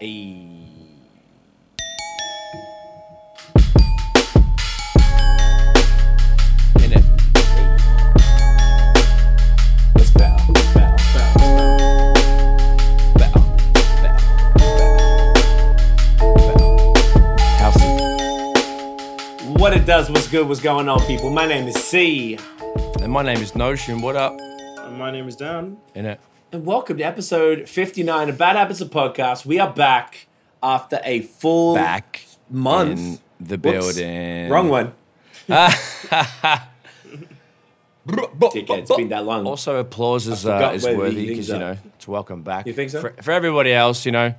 Ayy. What it does, what's good, what's going on, people? My name is C. And my name is Notion. What up? And my name is Dan. In it. And welcome to episode 59 of Bad Habits of Podcast. We are back after a full Back month. in the Whoops. building. Wrong one. Dickhead, it's been that long. Also, applause is, uh, forgot is where the worthy things because you are. know it's welcome back. You think so? For, for everybody else, you know,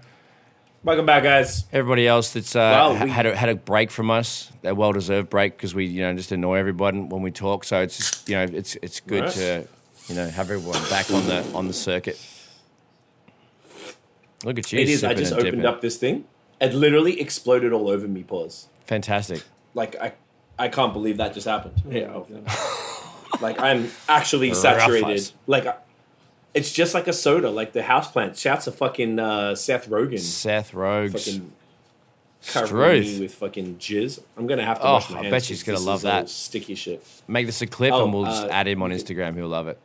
Welcome back, guys. everybody else that's uh, Well, ha- we- had a, had a break from us, a well deserved break because we you know just annoy everybody when we talk. So it's you know it's it's good Right. to you know have everyone back on the on the circuit. Look at you! It is. I just opened dipping. up this thing. It literally exploded all over me. Pause. Fantastic. Like I, I can't believe that just happened. Yeah. Like I'm actually saturated. Like I- it's just like a soda. Like the houseplant. Shouts to fucking uh, Seth Rogen. Seth Rogues. Fucking covering me Struth. with fucking jizz. I'm gonna have to Oh, wash my I hands. bet she's gonna love that. sticky shit. Make this a clip Oh, and we'll just uh, add him on Instagram. He'll love it.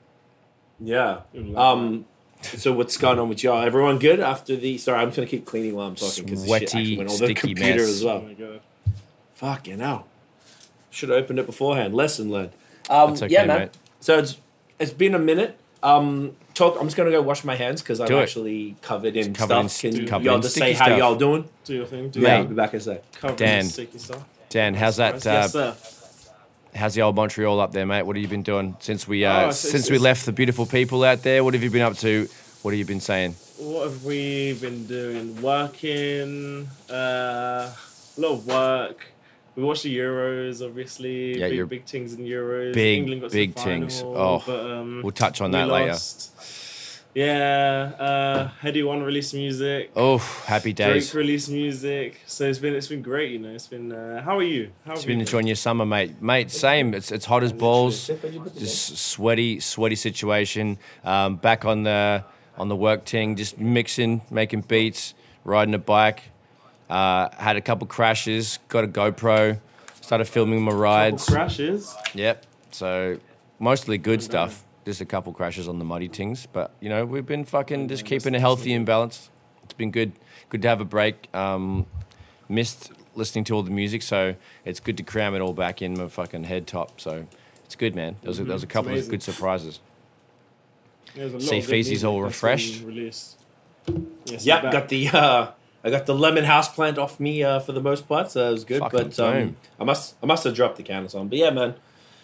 Yeah. Um. So what's going on with y'all? Everyone good after the? Sorry, I'm just gonna keep cleaning while I'm talking because shit actually went on the sticky computer mess. as Oh well. my god. Fucking hell. Should have opened it beforehand. Lesson learned. Um, That's okay, yeah, man. mate. So it's it's been a minute. Um, talk. I'm just gonna go wash my hands because I'm Do it. actually covered in covered in stuff. st- Can covered y'all in just sticky say how stuff. y'all doing? Do your thing. Do Yeah, your I'll be back in a sec. Cover Dan. the sticky stuff. Dan, how's that? Uh, sir. How's the old Montreal up there, mate? What have you been doing since we uh, Oh, since it's- we it's- left the beautiful people out there? What have you been up to? What have you been saying? What have we been doing? Working. Uh, a lot of work. We watched the Euros, obviously. Yeah, big, big things in Euros. Big, England got big things. Oh, but, um, We'll touch on that later. lost. Yeah, uh, Headie One released music. Oh, happy days. Drake released music. So it's been it's been great, you know. It's been. Uh, how are you? How Just have been you enjoying your summer, mate. Mate, same. It's it's hot as balls. Just sweaty, sweaty situation. Um, back on the on the work ting, just mixing, making beats, riding a bike. Uh, had a couple crashes. Got a GoPro. Started filming my Couple rides. crashes. Yep. So mostly good stuff. Just a couple crashes on the muddy tings, but you know we've been fucking just keeping a healthy and balanced. It's been good. Good to have a break. Um, missed listening to all the music, so it's good to cram it all back in my fucking head top. So it's good, man. There was a, there was a couple of good surprises. There's a lot See of good Feezy's all refreshed. been Yes, Yep, got the uh, I got the lemon house plant off me uh, for the most part, so it was good. Fucking but um. I must I must have dropped the can or something. But yeah, man,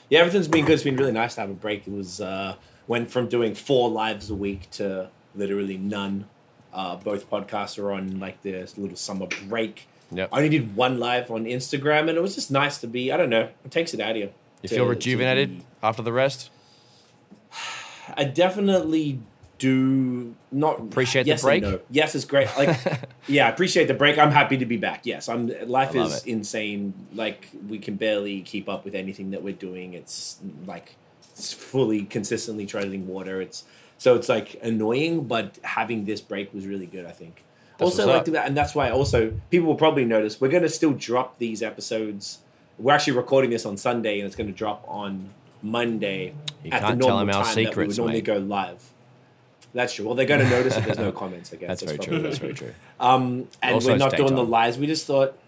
yeah, everything's been good. It's been really nice to have a break. It was uh, went from doing four lives a week to literally none. Uh, both podcasts are on like this little summer break. Yep. I only did one live on Instagram, and it was just nice to be. I don't know. It takes it out of you. You to- feel rejuvenated after the rest? I definitely do not Appreciate the yes and break? no. Yes, it's great. Like, yeah, I appreciate the break. I'm happy to be back. Yes, I'm. Life is it. insane. Like, we can barely keep up with anything that we're doing. It's like it's fully consistently treading water. It's so it's like annoying, but having this break was really good. I think. That's also, like that, and that's why also people will probably notice we're going to still drop these episodes. We're actually recording this on Sunday, and it's going to drop on Monday You at can't the tell normal them our time that we secrets, would normally mate. go live. That's true. Well, they're going to notice if there's no comments. I guess That's very true. That's very true. Um, and Also, we're not doing the lives. We just thought,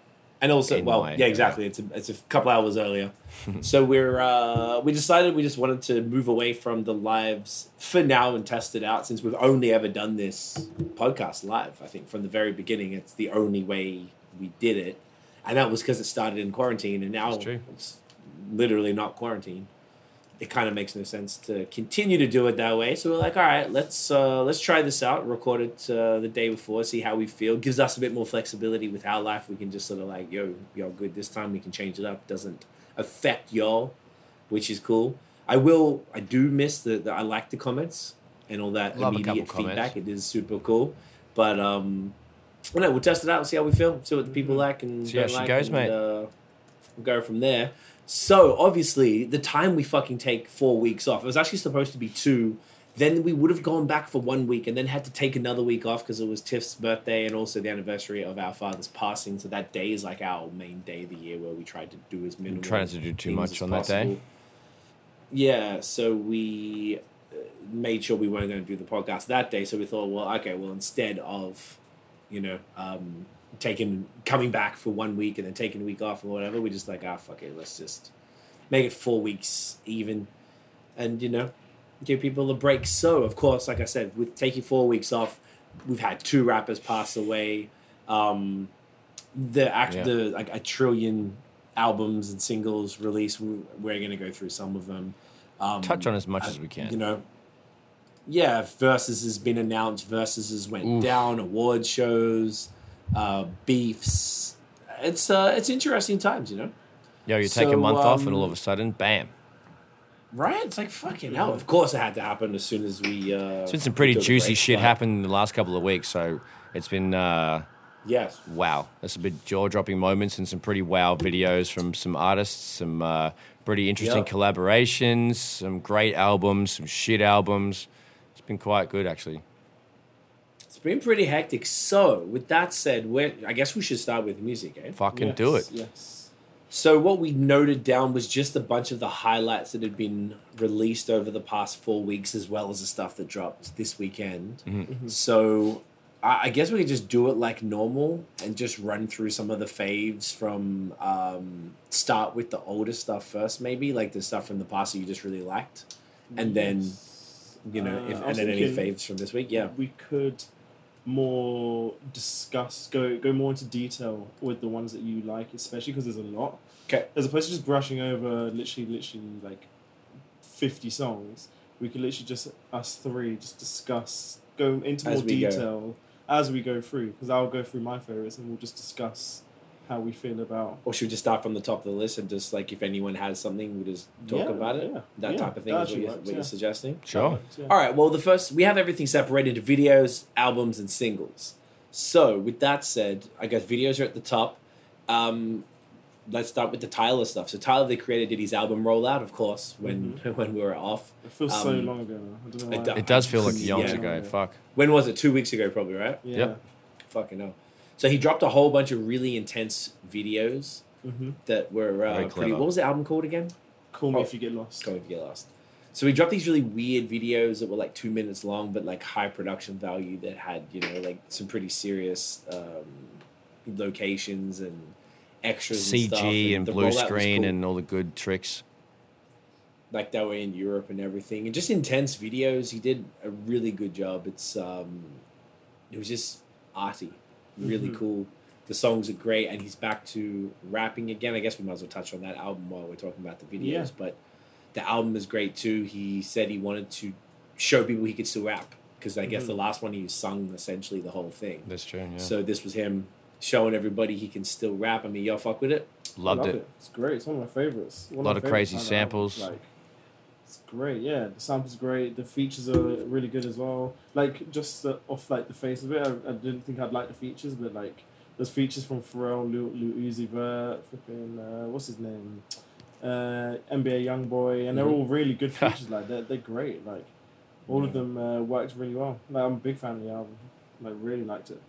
and also, In well, my yeah, exactly. It's a, it's a couple hours earlier, so we're uh, we decided we just wanted to move away from the lives for now and test it out since we've only ever done this podcast live. I think from the very beginning, it's the only way we did it, and that was because it started in quarantine, and now That's it's literally not quarantine. It kind of makes no sense to continue to do it that way. So we're like, all right, let's uh, let's try this out. Record it uh, the day before, see how we feel. Gives us a bit more flexibility with our life. We can just sort of like, yo, y'all good this time. We can change it up. Doesn't affect y'all, which is cool. I will. I do miss the. the I like the comments and all that Love immediate comments. feedback. It is super cool. But um, well, no, we'll test it out. See how we feel. See what the people like and See how she like, goes, and, mate. Uh, we'll go from there. So obviously, the time we fucking take four weeks off. It was actually supposed to be two. Then we would have gone back for one week and then had to take another week off because it was Tiff's birthday and also the anniversary of our father's passing. So that day is like our main day of the year where we tried to do as minimal. trying to do too much on that day? Yeah, so we uh, made sure we weren't going to do the podcast that day. So we thought, well, okay, well, instead of, you know, um, taking coming back for one week and then taking a week off or whatever, We're just like, ah, fuck it, let's just make it four weeks even, and you know, give people a break. So of course, like I said, with taking four weeks off, we've had two rappers pass away. Um, the act, Yeah. the like a trillion albums and singles released. We, we're going to go through some of them. Um, Touch on as much I- as we can. You know, yeah, Versus has been announced. Versus has went Oof. down. Award shows, uh, beefs. It's uh, it's interesting times, you know. Yo, you take a So, month off and all um, of a sudden, bam. Right? It's like fucking hell. Of course, it had to happen as soon as we. Uh, It's been some pretty juicy break, shit but- happen in the last couple of weeks, so it's been uh, Yes. wow. There's some big jaw dropping moments and some pretty wow videos from some artists, some uh, pretty interesting Yep. collaborations, some great albums, some shit albums. It's been quite good actually. It's been pretty hectic. So, with that said, we're, I guess we should start with music, eh? Fucking Yes, do it. Yes. So what we noted down was just a bunch of the highlights that had been released over the past four weeks, as well as the stuff that dropped this weekend. So I, I guess we could just do it like normal and just run through some of the faves from um, start with the older stuff first, maybe like the stuff from the past that you just really liked, and then you know, Uh, if, and then any faves from this week. Yeah, we could more discuss go go more into detail with the ones that you like, especially because there's a lot. Okay. As opposed to just brushing over literally literally like fifty songs, we could literally just us three just discuss go into As more we go. detail as we go through. Because I'll go through my favorites and we'll just discuss how we feel about or should we just start from the top of the list and just like if anyone has something, we just talk Yeah, about it. yeah, That yeah, type of thing that is what actually you're, works, what you're suggesting. Sure. Yeah. All right. Well, the first we have everything separated into videos, albums, and singles. So, with that said, I guess videos are at the top. Um, let's start with the Tyler stuff. So, Tyler, the creator, did his album rollout, of course, when when we were off. It feels so Um, long ago now. I don't know it why. does. It does feel like Yeah. eons Yeah. ago. Fuck. When was it? Two weeks ago, probably, right? Yeah. Yep. Fucking hell. So he dropped a whole bunch of really intense videos hmm that were uh, Very pretty. What was the album called again? Call me Oh. if you get lost. Go if you get lost. So we dropped these really weird videos that were like two minutes long, but like high production value that had you know like some pretty serious um, locations and extras, and stuff. CG and blue screen cool. and all the good tricks. like they were in Europe and everything, and just intense videos. He did a really good job. It's um, it was just arty, really Mhm. cool. The songs are great, and he's back to rapping again. I guess we might as well touch on that album while we're talking about the videos. Yeah. But the album is great too. He said he wanted to show people he could still rap because I guess Mhm. the last one he sung essentially the whole thing. That's true. Yeah. So this was him showing everybody he can still rap. I mean, y'all fuck with it. Loved Love it. It's great. It's one of my favorites. One Lot my of crazy samples. Like, it's great. Yeah, the samples great. The features are really good as well. Like just uh, off like the face of it, I, I didn't think I'd like the features, but like there's features from Pharrell, Lil, Lil Uzi Vert, flipping uh, what's his name, uh, NBA YoungBoy, and they're Mhm. all really good features. like they're they're great. Like all of them uh, worked really well. Like I'm a big fan of the album. Like really liked it.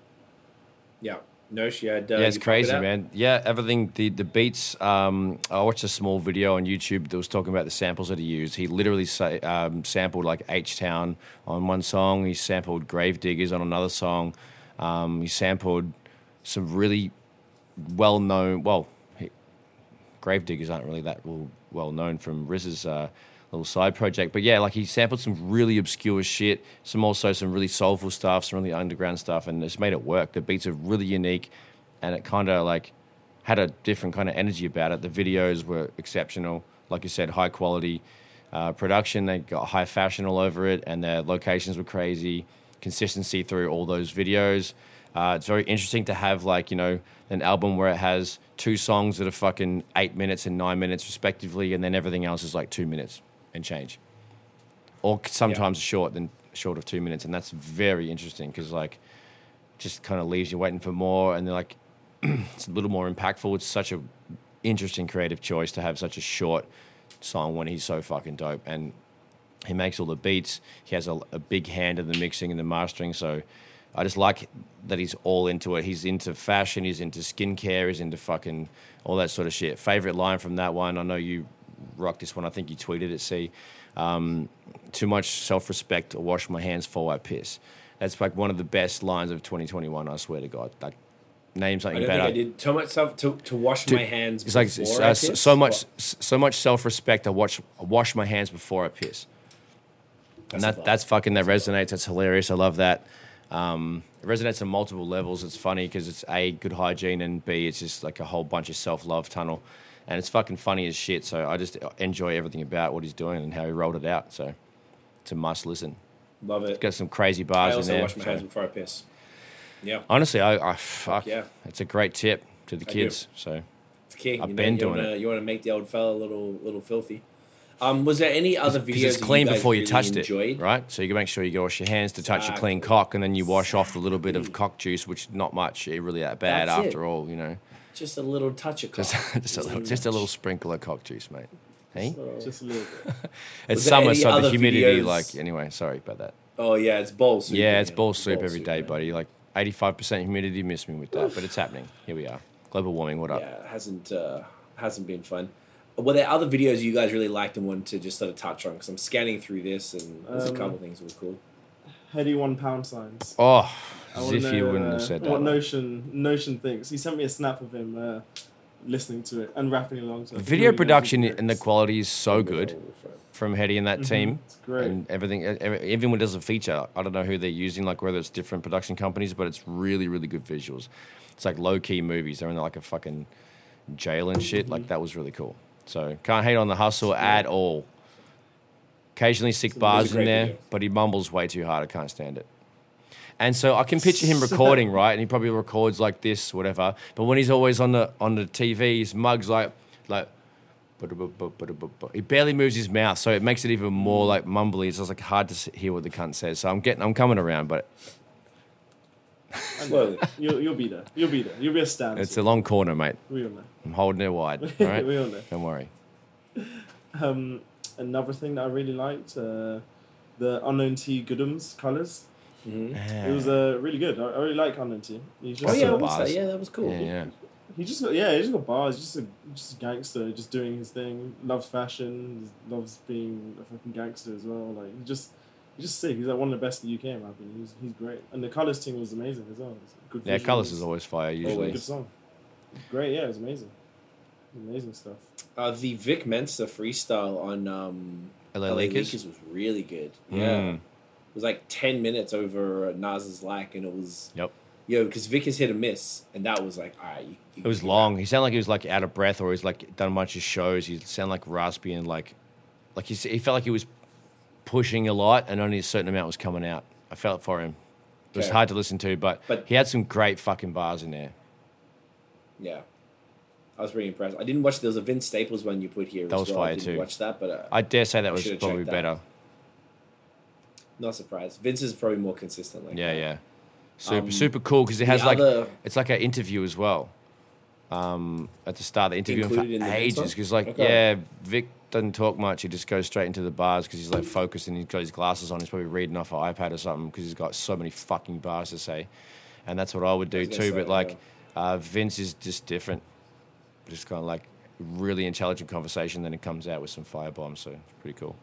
No, she had. Uh, yeah, it's you fuck with crazy, that? man. Yeah, everything. The the beats. Um, I watched a small video on YouTube that was talking about the samples that he used. He literally say, um, sampled like H Town on one song. He sampled Gravediggaz on another song. Um, he sampled some really well known. Well, he, Gravediggaz aren't really that well, well known from Riz's uh, little side project. But yeah, like he sampled some really obscure shit, some also some really soulful stuff, some really underground stuff, and it's made it work. The beats are really unique, and it kind of like had a different kind of energy about it. The videos were exceptional, like you said, high quality uh, production. They got high fashion all over it, and their locations were crazy. Consistency through all those videos. Uh, it's very interesting to have like you know an album where it has two songs that are fucking eight minutes and nine minutes respectively, and then everything else is like two minutes and change, or sometimes short than short of two minutes, and that's very interesting because like just kind of leaves you waiting for more, and they're like it's a little more impactful. It's such a interesting creative choice to have such a short song when he's so fucking dope, and He makes all the beats. He has a, a big hand in the mixing and the mastering. So I just like that he's all into it. He's into fashion. He's into skincare. He's into fucking all that sort of shit. Favorite line from that one? I know you rocked this one. I think you tweeted it. See, um, too much self-respect or wash my hands before I piss. That's like one of the best lines of 2021. I swear to God. Like, name something don't better. I did so much self to, to wash To- my hands. It's like before uh, I s- piss? so much, What? so much self-respect. I watch, I wash my hands before I piss, and That's that that's fucking that resonates. That's hilarious. I love that. Um, it resonates on multiple levels. It's funny because it's a good hygiene and b it's just like a whole bunch of self-love tunnel, and it's fucking funny as shit. So I just enjoy everything about what he's doing and how he rolled it out. So it's a must listen. Love it. Got some crazy I bars in also there. wash my so- hands before I piss. Yeah, Honestly, I, I fuck. yeah. It's a great tip to the kids. So it's key. I've you been you doing wanna, it. You want to make the old fella a little little filthy. Um, was there any other videos? because it's clean you before you really touched enjoyed? it, right? So you can make sure you go wash your hands to touch a clean cock, and then you wash off the little bit of cock juice, which not much, eh, really that bad That's after it. all, you know. Just a little touch of Just, cock. just a little, just a little sprinkle of cock juice, mate. Hey, So- Just a little bit. it's summer, so the humidity, videos- like, anyway. Sorry about that. Oh yeah, it's bowl soup. yeah, in it's here. ball soup every day, man. buddy. Like eighty-five percent humidity. Miss me with that, but it's happening. Here we are. Global warming. What up? Yeah, it hasn't uh, hasn't been fun. Were there other videos you guys really liked and wanted to just sort of touch on? Because I'm scanning through this and there's a Um, couple things that were cool. Headie One pound signs. Oh, I as if you wouldn't uh, have said What that. Notion Notion thinks. He sent me a snap of him uh, listening to it and rapping along to it. Video really production and the quality is so good from Headie and that Mhm, team. It's great. and everything. e- e- it does a feature, I don't know who they're using, like whether it's different production companies, but it's really, really good visuals. It's like low key movies. They're in like a fucking jail and shit. Like that was really cool. So can't hate on the hustle at all. Occasionally sick It's bars in there, video. but he mumbles way too hard. I can't stand it. And so I can picture him recording, right? And he probably records like this, whatever. But when he's always on the on the TV, his mug's like like he barely moves his mouth, so it makes it even more like mumbly. It's just like hard to hear what the cunt says. So I'm getting, I'm coming around, but Slowly. You'll, you'll be there. You'll be there. You'll be a stand. it's a long corner, mate. We all know. I'm holding it wide. All right, we all know. don't worry. Um, another thing that I really liked, uh, the Unknown T Goodums colours. Mhm. It was uh, really good. I, I really like Unknown T. He's Oh yeah, a- what was that? Yeah, that was cool. Yeah, yeah. he just got yeah, he just got bars. He's just a just a gangster, just doing his thing. Loves fashion. Loves being a fucking gangster as well. Like he just he's just sick. He's like one of the best in the UK in my opinion. He's he's great. And the colours team was amazing as well. Good. Yeah, visuals. colours is always fire usually. Always. good song. Great, yeah, it was amazing. Amazing stuff. Uh, the Vic Mensa freestyle on um, LA LA Lakers? Lakers was really good. Yeah, Mm. It was like ten minutes over Nas's lack, and it was Yep. yo because Vic has hit a miss, and that was like all right. You, you It was long. He sounded like he was like out of breath, or he's like done a bunch of shows. He sounded like raspy and like, like he, he felt like he was pushing a lot, and only a certain amount was coming out. I felt for him. It was hard to listen to, but, But- he had some great fucking bars in there. Yeah, I was pretty impressed. I didn't watch. There was a Vince Staples one you put here. That as was well. I fire didn't too. Watch that, but uh, I dare say that was probably better. Not surprised. Vince is probably more consistent. Like Yeah, that. yeah. Super, Um, super cool because it has like other- it's like an interview as well. Um, at the start, they interview him in for the ages because, like, Okay. yeah, Vic doesn't talk much. He just goes straight into the bars because he's like focused and he's got his glasses on. He's probably reading off an iPad or something because he's got so many fucking bars to say, and that's what I would do gonna too. say, but like, yeah. uh, Vince is just different. Just kind of like really intelligent conversation. Then it comes out with some firebombs, so it's pretty cool.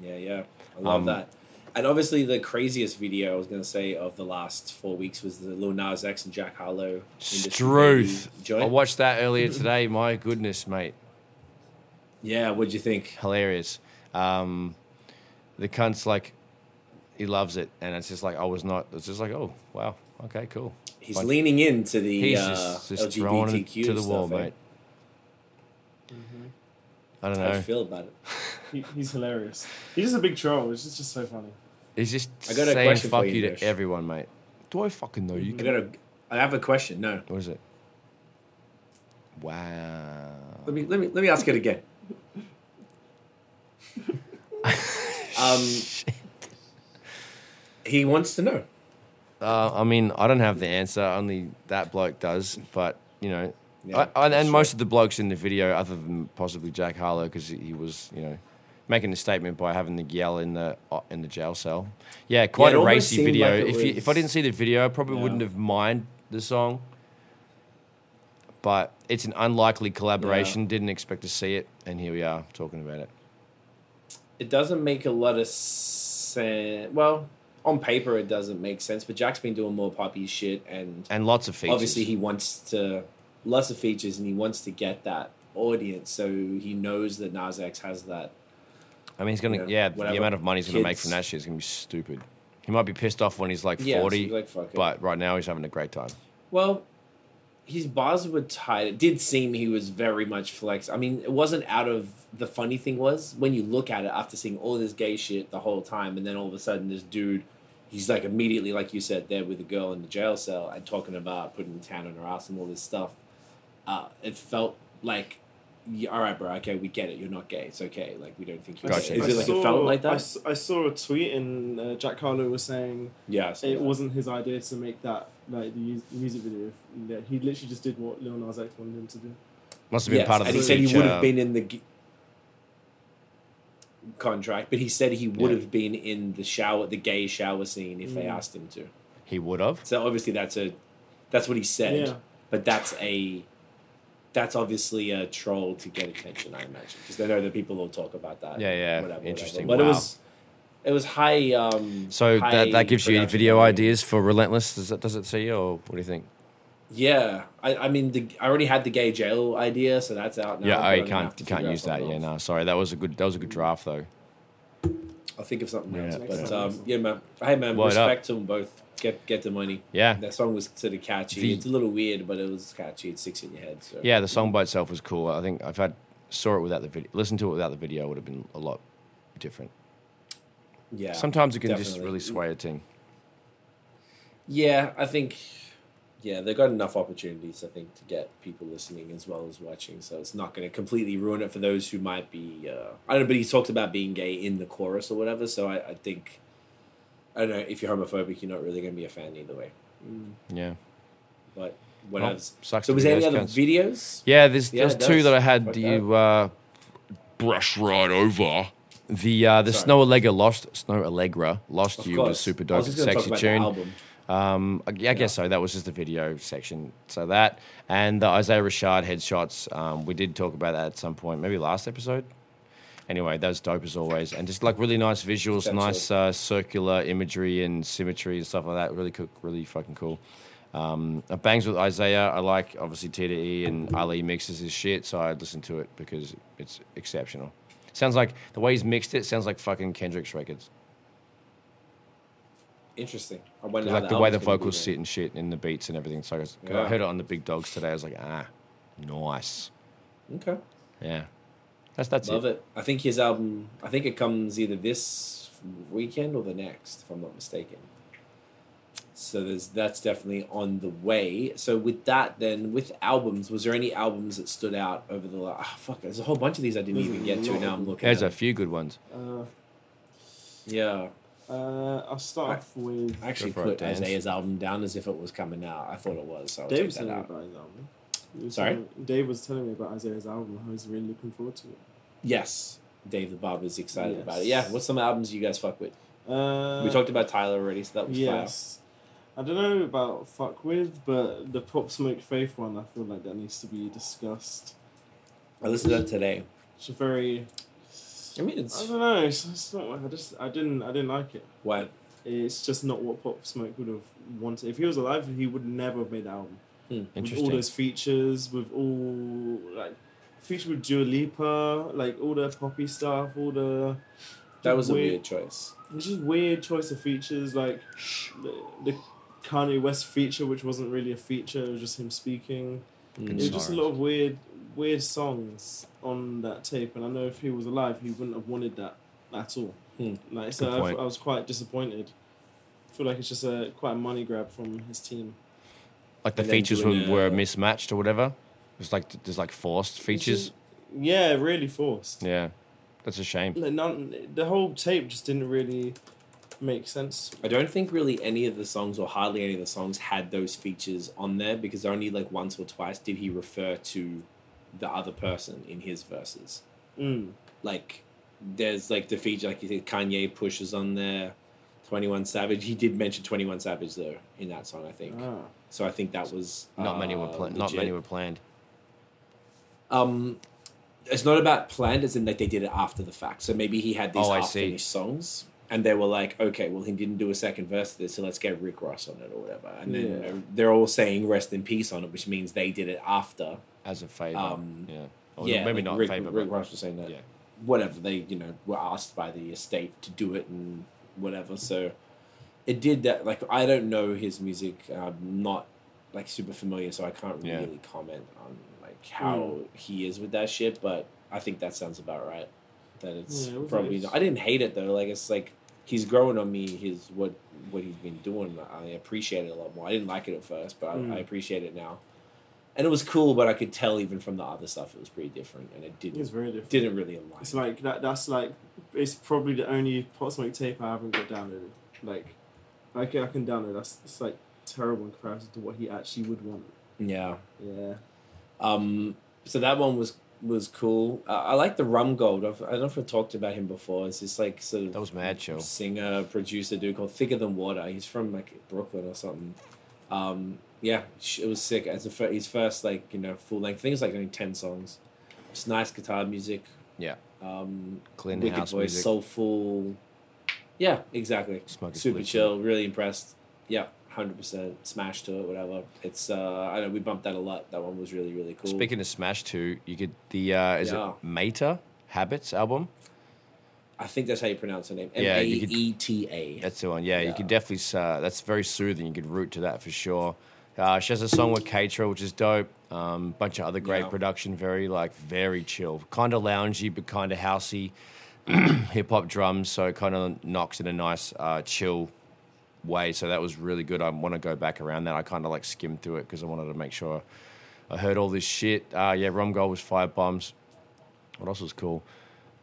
Yeah, yeah. I love Um, that. And obviously, the craziest video I was going to say of the last four weeks was the Lil Nas X and Jack Harlow. Struth. Baby. I watched that earlier today. My goodness, mate. Yeah, what'd you think? hilarious. Um, the cunt's like, he loves it, and it's just like I was not. It's just like, oh wow, okay, cool. He's Like, leaning into the He's uh, just, just LGBTQ to the wall, stuff, eh? mate. I don't know. How do you feel about it? He, he's hilarious. He's just a big troll. It's just, just so funny. He's just I got a saying question for fuck you, you, Nish. to everyone, mate. Do I fucking know you? I got a. I have a question. No, What is it? Wow. let me let me let me ask it again. um, he wants to know. Uh, I mean, I don't have the answer. Only that bloke does. But you know, Yeah, I, I, and true. most of the blokes in the video, other than possibly Jack Harlow, because he, was, you know, making a statement by having the yell in the uh, in the jail cell. Yeah, quite it a racy video. like if you, if I didn't see the video, I probably Yeah. wouldn't have mind the song. But it's an unlikely collaboration. Didn't expect to see it, and here we are talking about it. it doesn't make a lot of sense. Well, on paper it doesn't make sense, but Jack's been doing more poppy shit, and And lots of features. obviously he wants to lots of features, and he wants to get that audience, so he knows that Nas X has that. I mean, he's gonna Yeah, yeah. the amount of money he's gonna make from that shit is gonna be stupid. He might be pissed off when he's like Yeah, so forty, he's like, fuck but right now he's having a great time. Well, his bars were tight. It did seem he was very much flex. I mean, it wasn't out of the funny thing was when you look at it after seeing all this gay shit the whole time, and then all of a sudden this dude, he's like immediately, like you said, there with a girl in the jail cell and talking about putting the tan on her ass and all this stuff. Uh, it felt like, yeah, all right, bro, okay, we get it. You're not gay. It's okay. Like we don't think you're Gotcha. gay. Is it like saw, it felt like I, that? s- I saw a tweet and uh, Jack Harlow was saying yeah. It that. wasn't his idea to make that like the mus- music video. That he literally just did what Lil Nas X wanted him to do. Must have been Yes, part of and the he said he would have been in the g- contract, but he said he would Yeah. have been in the shower, the gay shower scene, if they Mm. asked him to. He would have. So obviously that's a, that's what he said, Yeah. but that's a, that's obviously a troll to get attention, I imagine, because they know that people will talk about that. Yeah, yeah. whatever, Interesting. Whatever. But Wow. it was, it was high. Um, So high that, that gives you video value. ideas for Relentless. Does it does it see you, or what do you think? Yeah, I, I mean, the, I already had the gay jail idea, so that's out now. yeah, but oh, I'm you can't you can't use that. something Yeah, no, sorry. That was a good that was a good draft though. I'll think of something Yeah, else. but- But um, yeah, man. Hey, man. Word up. respect to them both. Get get the money. Yeah, That song was sort of catchy. The- it's a little weird, but it was catchy. It sticks in your head. So yeah. The song by itself was cool. I think if I've had saw it without the video. Listened to it without the video would have been a lot different. yeah. Sometimes it can just really sway a team. Yeah, I think. Yeah, they've got enough opportunities, I think, to get people listening as well as watching. So it's not going to completely ruin it for those who might be. Uh, I don't know, but he talked about being gay in the chorus or whatever. So I, I think. I don't know. If you're homophobic, you're not really going to be a fan either way. Mm. Yeah. But what Well, else? sucks So was there any those other cunts. videos? Yeah, there's Yeah, there's two does. that I had Fuck you uh, brush right over. The uh, the Sorry. Snoh Aalegra lost Snoh Aalegra lost Of you course. was super I dope, was just gonna talk sexy about tune. The album. Um, I, I guess so. That was just the video section. So that and the Isaiah Rashad headshots. Um, we did talk about that at some point, maybe last episode. Anyway, that was dope as always, and just like really nice visuals, That's nice uh, circular imagery and symmetry and stuff like that. Really cool, really fucking cool. Um, it bangs with Isaiah. I like obviously T to E and Ali mixes his shit, so I listen to it because it's exceptional. Sounds like the way he's mixed it sounds like fucking Kendrick's records. Interesting. I wonder like the way the album's gonna be vocals sit and shit in the beats and everything. So I, was, 'cause I heard it on the Big Dogs today. I was like, ah, nice. Okay. Yeah, that's that's Love it. it. I think his album. I think it comes either this weekend or the next, if I'm not mistaken. So there's that's definitely on the way. So with that, then with albums, was there any albums that stood out over the last? Oh, fuck, there's a whole bunch of these I didn't even get to. Now I'm looking. There's at a them. few good ones. Uh, yeah. uh, I'll start I- off with. I actually Go it, put Isaiah's album down as if it was coming out. I thought it was. So I'll Dave take was that out. album. Sorry? telling- Dave was telling me about Isaiah's album. I was really looking forward to it. Yes, Dave the Bob is excited Yes. about it. Yeah. What's some albums you guys fuck with? Uh, we talked about Tyler already, so that was Yes. I don't know about fuck with, but the Pop Smoke Faith one, I feel like that needs to be discussed. I listened to that today. It's a very. I mean, it's. I don't know. It's, it's not. I just. I didn't. I didn't like it. what It's just not what Pop Smoke would have wanted. If he was alive, he would never have made the album. With all those features, with all like feature with Dua Lipa, like all the poppy stuff, all the. that was a weird choice. It's just weird choice of features, like the, the Kanye West feature, which wasn't really a feature; it was just him speaking. Mm. It was just a lot of weird, weird songs on that tape, and I know if he was alive, he wouldn't have wanted that at all. Hmm. Like, so I. I was quite disappointed. I feel like it's just a quite a money grab from his team. Like the features were, doing, were uh, mismatched or whatever. It's like there's like forced features. just- yeah, really forced. Yeah, that's a shame. Like none, the whole tape just didn't really make sense. I don't think really any of the songs or hardly any of the songs had those features on there because only like once or twice did he refer to the other person in his verses. Mm. Like there's like the feature, like you said, Kanye pushes on there. Twenty One Savage. He did mention Twenty One Savage though in that song, I think. Ah. So I think that was Not many were uh, pla- not many were planned. Um, it's not about planned, as in like they did it after the fact. So maybe he had these Oh, half see. finished songs, and they were like, okay, well he didn't do a second verse of this, so let's get Rick Ross on it or whatever. And then Yeah. uh, they're all saying rest in peace on it, which means they did it after. As a favor. Um, yeah. Or yeah, maybe like not Rick, favor. Rick but, Ross was saying that. yeah. Whatever they, you know, were asked by the estate to do it and whatever. So it did that. Like I don't know his music. I'm not like super familiar, so I can't Yeah. really comment on like how he is with that shit. But I think that sounds about right. That it's Yeah, it was probably. nice. Not, I didn't hate it though. Like it's like he's growing on me. His what what he's been doing. I appreciate it a lot more. I didn't like it at first, but Mm. I, I appreciate it now. And it was cool, but I could tell even from the other stuff it was pretty different, and it didn't It's very different. didn't really align. It's like that. That's like it's probably the only Pop Smoke tape I haven't got downloaded. Like, I can I can download. That's it's like terrible in comparison to what he actually would want. yeah. Yeah. Um. So that one was was cool. Uh, I like the Rum Gold. I've, I don't know if I talked about him before. It's this like sort of That was mad show singer producer dude called Thicker Than Water. He's from like Brooklyn or something. Um. Yeah, it was sick. As a his first like you know full length. thing, it's like only ten songs. It's nice guitar music. Yeah. Um. Clean wicked house voice, music. soulful. Yeah, exactly. Smoke a super chill. Really impressed. Yeah, hundred percent. Smash to it, whatever. It's uh, I know we bumped that a lot. That one was really really cool. Speaking of Smash 2, you could the uh is Yeah. it Maeta Habits album? I think that's how you pronounce her name. M A you E T A. That's the one. Yeah, you Yeah. could definitely. Uh, that's very soothing. You could root to that for sure. Uh, she has a song with Kaytra, which is dope. Um, bunch of other great Yeah. production. Very like very chill, kind of loungy but kind of housey. Hip hop drums, so it kind of knocks in a nice uh, chill way. So that was really good. I want to go back around that. I kind of like skimmed through it because I wanted to make sure I heard all this shit. Uh, yeah, Rum Gold was Five Bombs. What else was cool?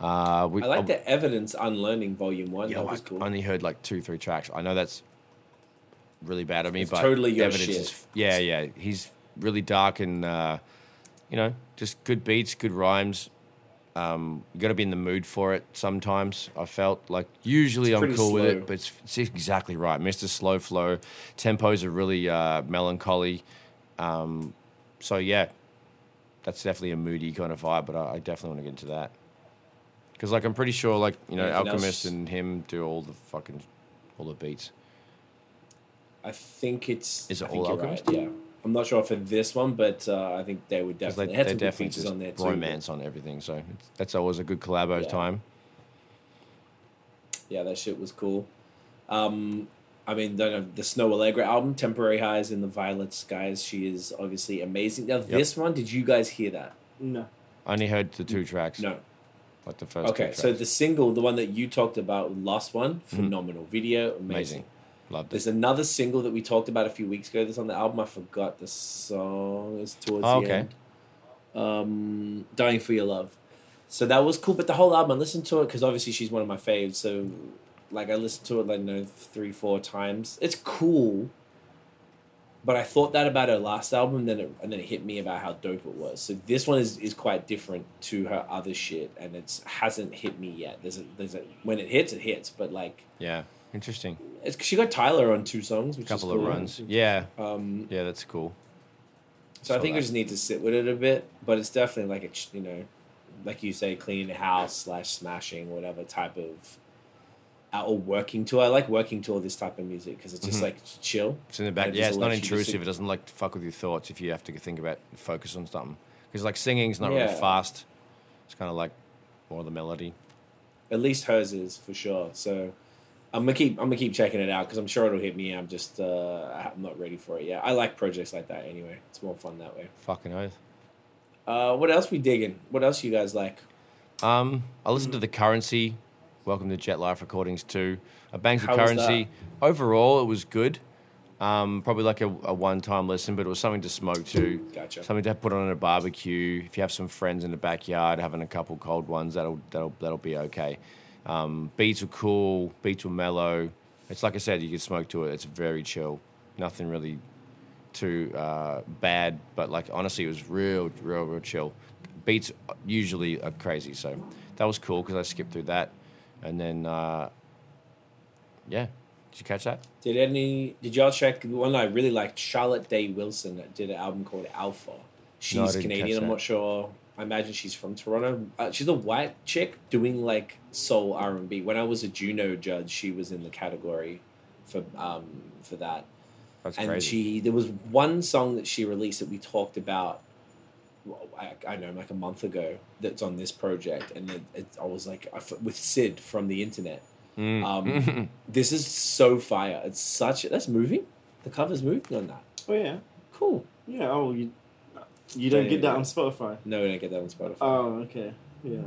Uh, we, I like the Evidence Unlearning Volume One. yeah, that I cool. only heard like two, three tracks. I know that's really bad of me, It's but totally your evidence shit. is yeah, yeah. He's really dark and uh, you know, just good beats, good rhymes. Um, you got to be in the mood for it. Sometimes I felt like usually I'm cool with it, but it's, it's exactly right. Mr. Slow Flow, tempos are really uh, melancholy. Um, so yeah, that's definitely a moody kind of vibe. But I, I definitely want to get into that because like I'm pretty sure like you know Anything Alchemist else? and him do all the fucking all the beats. I think it's. Is it I think all you're Alchemist? Right, yeah, I'm not sure for this one, but uh, I think they would definitely they, had they some good definitely features just on there too. romance on everything. So it's, that's always a good collabo Yeah. time. Yeah, that shit was cool. Um, I mean, the, the Snoh Aalegra album, Temporary Highs in the Violet Skies, she is obviously amazing. Now, this one, did you guys hear that? No. I only heard the two tracks. No. Like the first Okay, so the single, the one that you talked about, last One, phenomenal. Video, amazing. amazing. Loved it. There's another single that we talked about a few weeks ago that's on the album. I forgot the song. It's towards Oh, the okay. end. Um, Dying for Your Love. So that was cool, but the whole album, I listened to it because obviously she's one of my faves. So, like, I listened to it like, you know, three, four times. It's cool, but I thought that about her last album, then it, and then it hit me about how dope it was. So this one is, is quite different to her other shit, and it's hasn't hit me yet. There's a there's a when it hits, it hits, but like Yeah, interesting. it's, she got Tyler on two songs, which couple is cool. of runs. Yeah, Um, yeah, that's cool. so I think that. just need to sit with it a bit, but it's definitely like a you know, like you say, cleaning the house slash smashing whatever type of, uh, or working to. I like working to all this type of music because it's just Mhm. like chill. It's in the back. It Yeah, it's not lets you just intrusive. It doesn't like fuck with your thoughts if you have to think about focus on something. Because like singing's not Yeah. really fast. It's kind of like more the melody. At least hers is for sure. So. I'm gonna keep. I'm gonna keep checking it out because I'm sure it'll hit me. I'm just. Uh, I'm not ready for it yet. I like projects like that anyway. It's more fun that way. Fucking oath. Uh, what else we digging? What else you guys like? Um, I listened to the Curren$y. Welcome to Jet Life Recordings too. A How was Curren$y. Overall, it was good. Um, probably like a, a one-time listen, but it was something to smoke to. Gotcha. Something to put on a barbecue. If you have some friends in the backyard having a couple cold ones, that'll that'll that'll be okay. Um, beats were cool. Beats were mellow. It's like I said, you can smoke to it. It's very chill. Nothing really too uh, bad, but like honestly, it was real, real, real chill. Beats usually are crazy, so that was cool because I skipped through that, and then uh, yeah, did you catch that? Did any? Did y'all check the one I really liked? Charlotte Day Wilson that did an album called Alpha. She's didn't Canadian. I'm not sure. I imagine she's from Toronto. Uh, she's a white chick doing like soul R and B. When I was a Juno judge, she was in the category for um for that. That's and crazy. she there was one song that she released that we talked about well, I, I know like a month ago that's on this project and it, it, i was like I f- with Syd from the internet Mm. um, this is so fire it's such that's moving the cover's moving on that Oh yeah, cool yeah. Oh, you you don't get that on Spotify. no we don't get that on spotify Oh, okay. Yeah.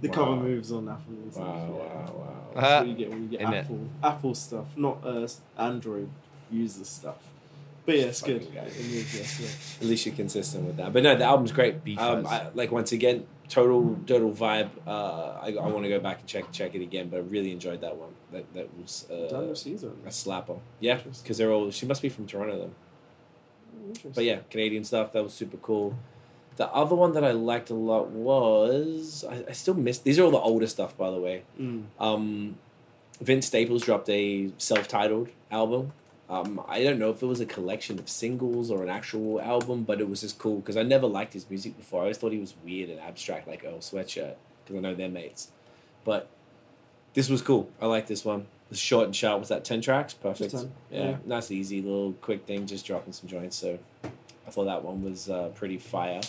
The Wow. cover moves on Apple Music. wow yeah. wow wow That's Uh, what you get when you get Isn't it? Apple Apple stuff, not uh, Android user stuff. But yeah, it's good. Fucking. It moves, yes, yeah. at least you're consistent with that but no the album's great Beef um. I, like once again total total vibe uh, I, I want to go back and check check it again but I really enjoyed that one that, that was uh, Daniel Caesar. A slapper. Yeah, because they're all. She must be from Toronto then. But yeah, Canadian stuff. That was super cool. The other one that I liked a lot was I, I still miss. These are all the older stuff, by the way. Mm. Um, Vince Staples dropped a self-titled album. Um, I don't know if it was a collection of singles or an actual album, but it was just cool because I never liked his music before. I always thought he was weird and abstract, like Earl Sweatshirt, because I know they're mates. But this was cool. I like this one. Short and sharp. Was that ten tracks? Perfect. 10, Yeah, yeah. nice, easy, little quick thing, just dropping some joints. So I thought that one was uh, pretty fire.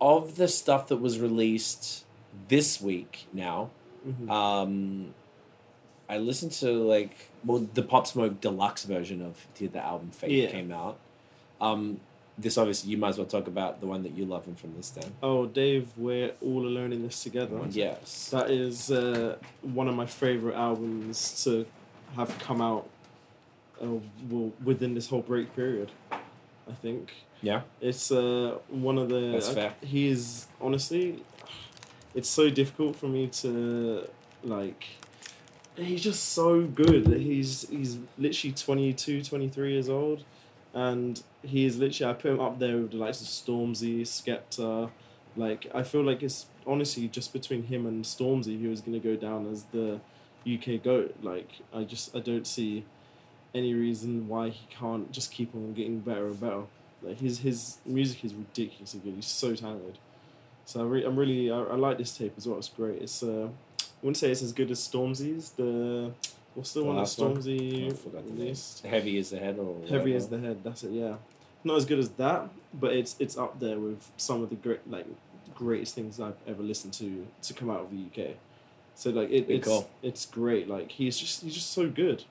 Of the stuff that was released this week now, Mhm. um, I listened to like well the Pop Smoke deluxe version of the, the album Faith Yeah. came out. Um, this obviously you might as well talk about the one that you love him from this then. Oh, Dave, we're all alone in this together. Yes. That is uh, one of my favorite albums to have come out uh, well, within this whole break period. I think Yeah. it's uh, one of the. That's fair. He is honestly, it's so difficult for me to like. He's just so good. He's he's literally 22, 23 years old, and he is literally. I put him up there with the likes of Stormzy, Skepta. Like I feel like it's honestly just between him and Stormzy going to go down as the UK goat. Like I just I don't see any reason why he can't just keep on getting better and better. Like his his music is ridiculously good. He's so talented. So I re- I'm really I, I like this tape as well. It's great. It's uh I wouldn't say it's as good as Stormzy's. The what's the, The one that one? Stormzy forgot the name. released? Heavy as the head or Heavy whatever. as the head. That's it. Yeah, not as good as that, but it's it's up there with some of the great like greatest things I've ever listened to to come out of the UK. So like it, it's call. it's great. Like he's just he's just so good,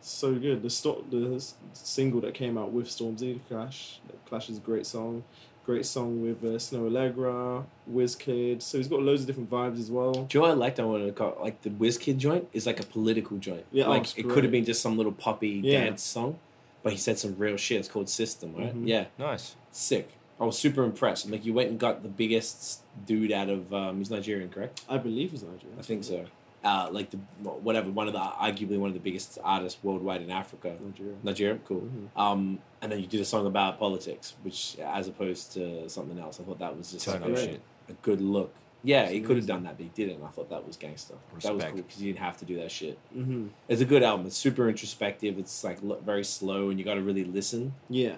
so good. The sto- the single that came out with Stormzy, Clash. Clash is a great song. Great song with uh, Snoh Aalegra, Wizkid. So he's got loads of different vibes as well. Do you know what I liked? I wanted to call like the WizKid joint is like a political joint. Yeah, oh, like it's it could have been just some little poppy Yeah. dance song, but he said some real shit. It's called System, right? Mhm. Yeah, nice. sick. I was super impressed. Like you went and got the biggest dude out of um, he's Nigerian, correct? I believe he's Nigerian. I think so. Uh, like the whatever one of the arguably one of the biggest artists worldwide in Africa. Nigerian. Nigeria, cool. Mhm. Um, and then you did a song about politics, which as opposed to something else, I thought that was just Turn a, shit. a good look. Yeah, he could have done that, but he didn't. I thought that was gangster. That was cool because he didn't have to do that shit. Mm-hmm. It's a good album. It's super introspective. It's like lo- very slow, and you got to really listen Yeah.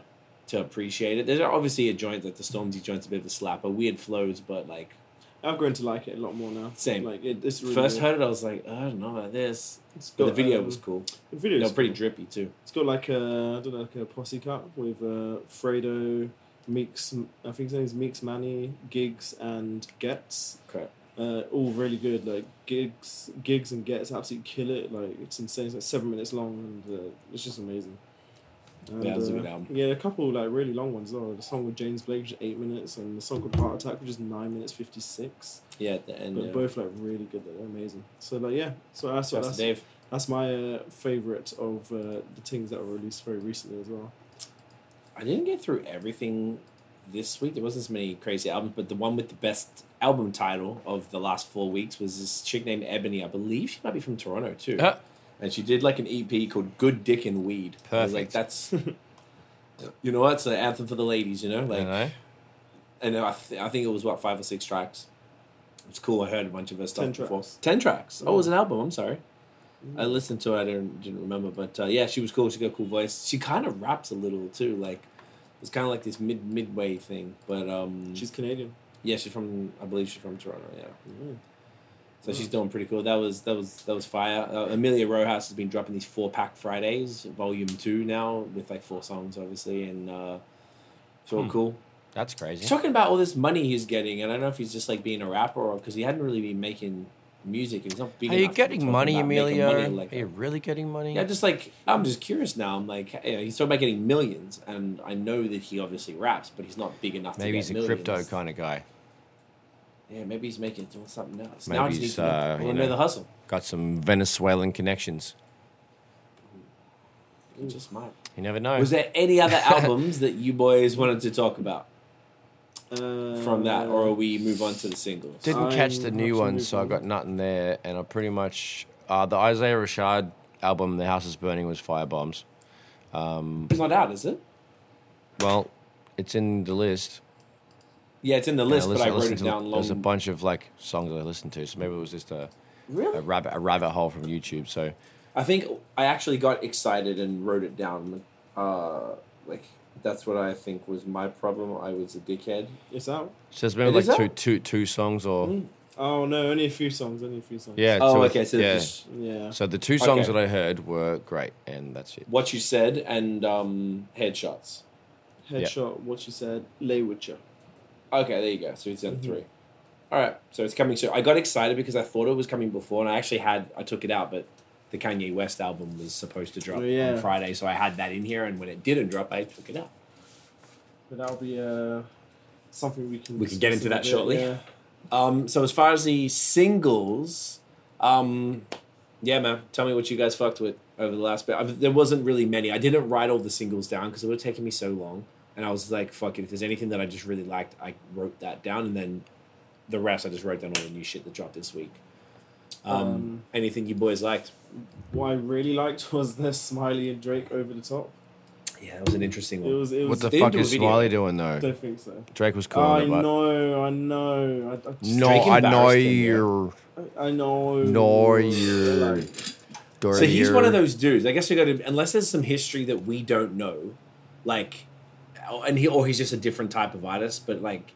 to appreciate it. There's obviously a joint like the Stormzy joint's a bit of a slapper, weird flows, but like I've grown to like it a lot more now. Same. Like it, it's really first good. heard it, I was like, I don't know about this. It's But the video um, was cool. The video No, is pretty drippy too. It's got like a I don't know like a posse cut with uh, Fredo, Meekz. I think his name's Meekz Manny, Giggs, and Ghetts. Correct. Uh, all really good. Like Giggs, Giggs and Ghetts absolutely kill it. Like it's insane. It's like seven minutes long, and uh, it's just amazing. And, Yeah, it was a good album. Yeah, a couple like really long ones. though. the song with James Blake, which is eight minutes, and the song called Heart Attack, which is nine minutes fifty six. Yeah, at the end. But yeah. both like really good. They're amazing. So like yeah, so that's Shouts to that's, Dave. that's my uh, favorite of uh, the things that were released very recently as well. I didn't get through everything this week. There wasn't as many crazy albums, but the one with the best album title of the last four weeks was this chick named Ebhoni. I believe she might be from Toronto too. Ah, And she did like an EP called Good Dick and Weed. I was like, that's, you know what? It's an anthem for the ladies, you know? you Like, know? and I, th- I think it was what, five or six tracks. It's cool. I heard a bunch of her stuff Ten before. tracks. Ten tracks. Oh, it was an album. I'm sorry. Mm. I listened to it. I didn't didn't remember, but uh, yeah, she was cool. She got a cool voice. She kind of raps a little too. Like it's kind of like this mid midway thing. But um, She's Canadian. yeah, she's from I believe she's from Toronto. Yeah. Mm. So she's doing pretty cool. That was that was that was fire. Uh, Emilio Rojas has been dropping these four pack Fridays, volume two now with like four songs, obviously, and uh, it's all Hmm. cool. That's He's crazy. talking about all this money he's getting, and I don't know if he's just like being a rapper or because he hadn't really been making music. He's not big Are you enough to be getting money, Emilio? money like Are you really getting money? Yeah, just like I'm just curious now. I'm like, hey, he's talking about getting millions, and I know that he obviously raps, but he's not big enough. Maybe he's a crypto kind of guy. Yeah, maybe he's making doing something else. Maybe now I just he's, need to know. uh, I you wanna know know. the hustle. Got some Venezuelan connections. He just might. You never know. Was there any other albums that you boys wanted to talk about Uh, from that, or we move on to the singles? Didn't catch I'm the new one, so I one. got nothing there. And I pretty much uh, the Isaiah Rashad album, "The House Is Burning," was firebombs. Um, It's not out, is it? well, it's in the list. Yeah, it's in the And list, but I listened- wrote it listened to- down long. There's a bunch of like songs I listened to, so maybe it was just a, a really? rabbit a rabbit hole from YouTube. So I think I actually got excited and wrote it down. Uh, like that's what I think was my problem. I was a dickhead. It's out. so there's maybe It like is two, out? two, two songs or Mm. Oh no, only a few songs. Only a few songs. yeah. Oh, so okay. So yeah. just Yeah. So the two songs Okay. that I heard were great, and that's it. what you said and um, headshots. Headshot. What you said. Lay with you. Okay, there you go. So it's in Mhm. three. All right, so it's coming soon. I got excited because I thought it was coming before, and I actually had I took it out, but the Kanye West album was supposed to drop Oh, yeah. on Friday, so I had that in here, and when it didn't drop, I took it out. But that'll be uh, something we can. We can get into that bit, shortly. Yeah. Um, so as far as the singles, um, yeah, man, tell me what you guys fucked with over the last bit. I, there wasn't really many. I didn't write all the singles down because it would have taken me so long, and I was like, fuck it. If there's anything that I just really liked, I wrote that down, and then the rest I just wrote down all the new shit that dropped this week. Um, Um, anything you boys liked? What I really liked was the Smiley and Drake over the top. Yeah, that was an interesting It one. was. It What the fuck is. Smiley doing though? I don't think so. Drake was cool, I but know. I know. I, I, just, no, Drake I know embarrassed him, yeah. you're. I know. No, you're- So he's one of those dudes. I guess we got to unless there's some history that we don't know, like, and he or he's just a different type of artist. But like,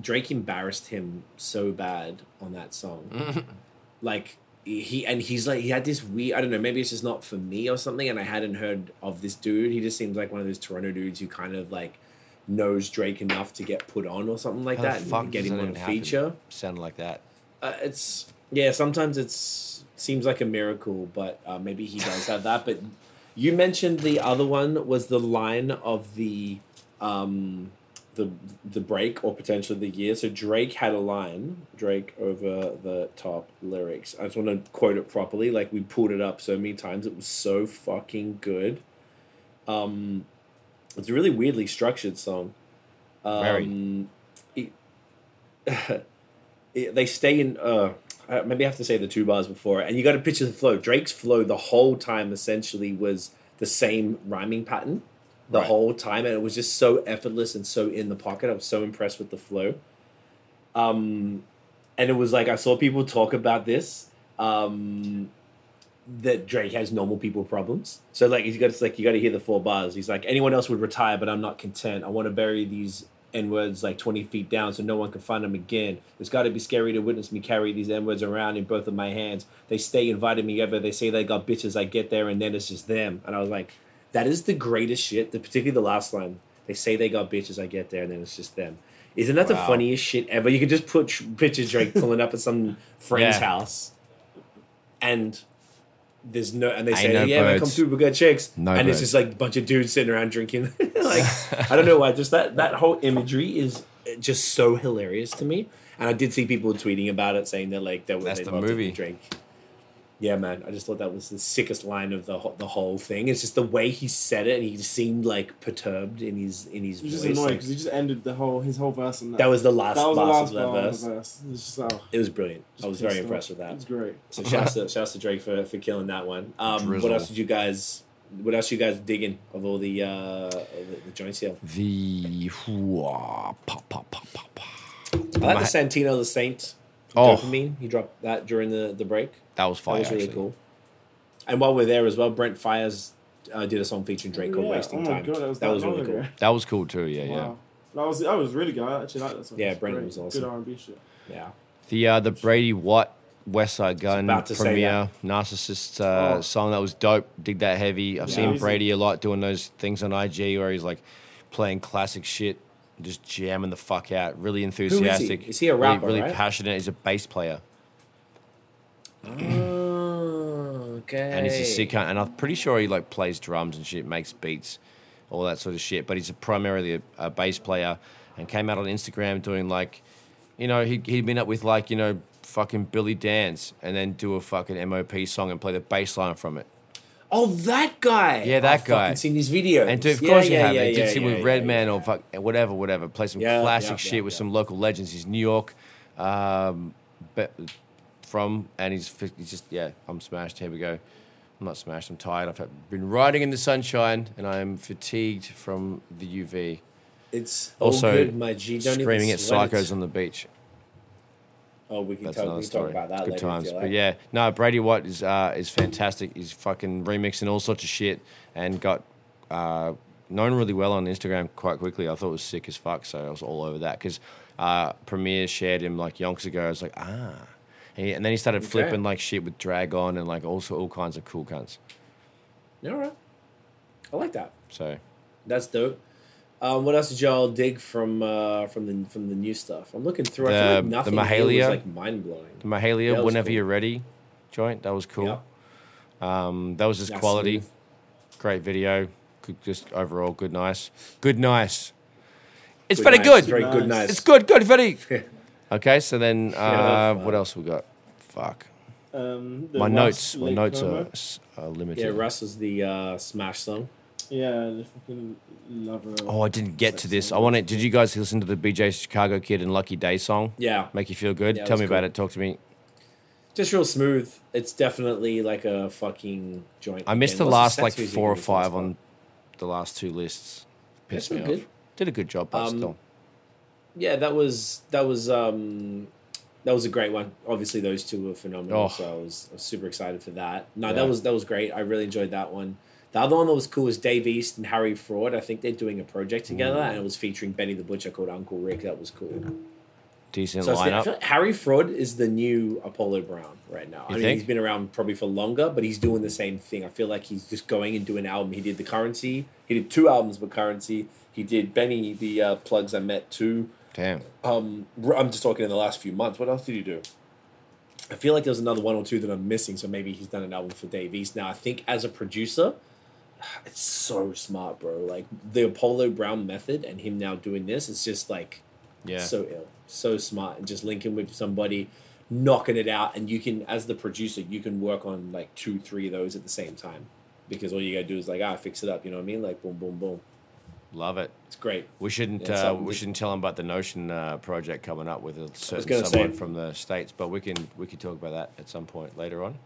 Drake embarrassed him so bad on that song. Like he and he's like he had this weird. I don't know. Maybe it's just not for me or something. And I hadn't heard of this dude. He just seems like one of those Toronto dudes who kind of like knows Drake enough to get put on or something like How that and get him on a feature. Sounded like that. Uh, it's yeah. Sometimes it's seems like a miracle, but uh, maybe he does have that. But you mentioned the other one was the line of the um, the the break or potentially the year. So Drake had a line. Drake over the top lyrics. I just want to quote it properly. Like we pulled it up so many times. It was so fucking good. Um, it's a really weirdly structured song. Um, it- it- they stay in. Uh, uh, maybe I have to say the two bars before, and you got to picture the flow. Drake's flow the whole time essentially was the same rhyming pattern the Right. whole time, and it was just so effortless and so in the pocket. I was so impressed with the flow. Um, and it was like I saw people talk about this. Um, that Drake has normal people problems. So like he's got it's like you got to hear the four bars. He's like anyone else would retire, but I'm not content. I want to bury these n words like 20 feet down so no one can find them again. It's got to be scary to witness me carry these n words around in both of my hands. They stay inviting me ever. They say they got bitches. I get there and then it's just them. And I was like, that is the greatest shit. The, particularly the last line. They say they got bitches. I get there and then it's just them. Isn't that the funniest shit ever? You could just put tr- picture Drake pulling up at some friend's Yeah. house, and there's no, and they say, no "Yeah, man, come through, we got chicks," No and it's just like a bunch of dudes sitting around drinking. like I don't know why, just that that whole imagery is just so hilarious to me. And I did see people tweeting about it, saying that like that That's they the movie. Drake. Yeah, man. I just thought that was the sickest line of the the whole thing. It's just the way he said it, and he just seemed like perturbed in his in his It was just voice. annoying like- because he just ended the whole his whole verse on that. that was the last, that was the last last of that verse. the verse. It was just oh, It was brilliant. just I was very impressed off. with It was great. So shouts to shouts to Drake for, for killing that one. Um, what else did you guys? What else you guys digging of all the uh, the, the joints here? The whoa, pop, pop, pop, pop, pop. I like the Santino Le Saint. Oh. Dopamine. He dropped that during the, the break. That was fire. that was really actually. cool. And while we're there as well, Brent Faiyaz uh, did a song featuring Drake called Yeah, "Wasting oh Time." God, that was, that was really cool. ago. That was cool too. Yeah, yeah. That was that was really good. I actually like that song. Yeah, It's Brendan great. was awesome. Good R and B shit. Yeah, The uh, the Brady Watt Westside Gunn about to say Premier narcissist uh, Oh. song that was dope. Dig that heavy. I've Yeah. seen Brady a lot doing those things on IG where he's like playing classic shit, just jamming the fuck out. Really enthusiastic. Is he a Really- rapper, Really, right? passionate. He's a bass player Oh, okay. and he's a sick cunt. And I'm pretty sure he like plays drums and shit, makes beats, all that sort of shit. But he's a primarily a, a bass player and came out on Instagram doing like, you know, he he'd been up with like you know fucking Billy Danze and then do a fucking MOP song and play the bass line from it. Oh, that guy. Yeah, that I've guy. Seen his video. And dude, of Yeah, course you yeah, have. Yeah, it. did see with Redman or fuck, whatever, whatever. Play some classic shit with some local legends. He's New York um, be- from, and he's, he's just, yeah, I'm smashed. Here we go. I'm not smashed, I'm tired. I've been riding in the sunshine and I am fatigued from the UV. It's all Also, good, my G. Don't screaming at psychos it. on the beach. Oh, we can, That's talk, another we can story. talk about that Good later. times, if you but yeah, no, Brady Watt is uh, is fantastic. He's fucking remixing all sorts of shit and got uh, known really well on Instagram quite quickly. I thought it was sick as fuck, so I was all over that because uh, Premier shared him like yonks ago. I was like, ah, and, he- and then he started Okay. flipping like shit with Dragon and like also all kinds of cool cunts. Yeah, all right. I like that. So That's dope. Um, what else did y'all dig from uh, from the from the new stuff? I'm looking through. I feel The- like the nothing here was Mahalia? like mind blowing. the Mahalia, That whenever cool. you're ready, joint that was cool. Um, that was just That's quality. smooth. Great video. Good, just overall good, nice, good, nice. It's Good very nice. good. It's very good. Nice. Nice. It's good, good, very. okay, so then uh, Yeah, what else we got? Fuck. Um, My Russ notes, my notes are, are limited. Yeah, Russ was the uh, Smash song. Yeah, the fucking lover. Oh, I didn't get to this. I song. wanted. Did you guys listen to the BJ Chicago Kid and Lucky Daye song? Yeah, Make you feel good? Yeah, it Tell was me about cool. it. Talk to me. just real smooth. It's definitely like a fucking joint. I missed the last like music four or in this last five on the last two lists. Pissed me not off. good. Did a good job, but Um, still. Yeah, that was that was um that was a great one. Obviously, those two were phenomenal. Oh. So I was, I was super excited for that. No, Yeah. that was that was great. I really enjoyed that one. The other one that was cool was Dave East and Harry Fraud. I think they're doing a project together, Mm. and it was featuring Benny the Butcher called Uncle Rick. That was cool. Decent So lineup. like Harry Fraud is the new Apollo Brown right now. You I mean, think? he's been around probably for longer, but he's doing the same thing. I feel like he's just going and doing an album. He did the Curren$y. He did two albums with Curren$y. He did Benny the uh, Plugs I Met too. Damn. Um, I'm just talking in the last few months. What else did he do? I feel like there's another one or two that I'm missing. So maybe he's done an album for Dave East. Now I think as a producer, it's so smart, bro. Like the Apollo Brown method and him now doing this, it's just like Yeah. so ill, so smart, and just linking with somebody, knocking it out, and you can, as the producer, you can work on like two, three of those at the same time, because all you gotta do is like ah, fix it up. You know what I mean? Like boom, boom, boom. Love it. It's great. We shouldn't. Yeah, uh, we we- shouldn't tell them about the Notion uh, project coming up with a certain someone say- from the states, but we can we can talk about that at some point later on.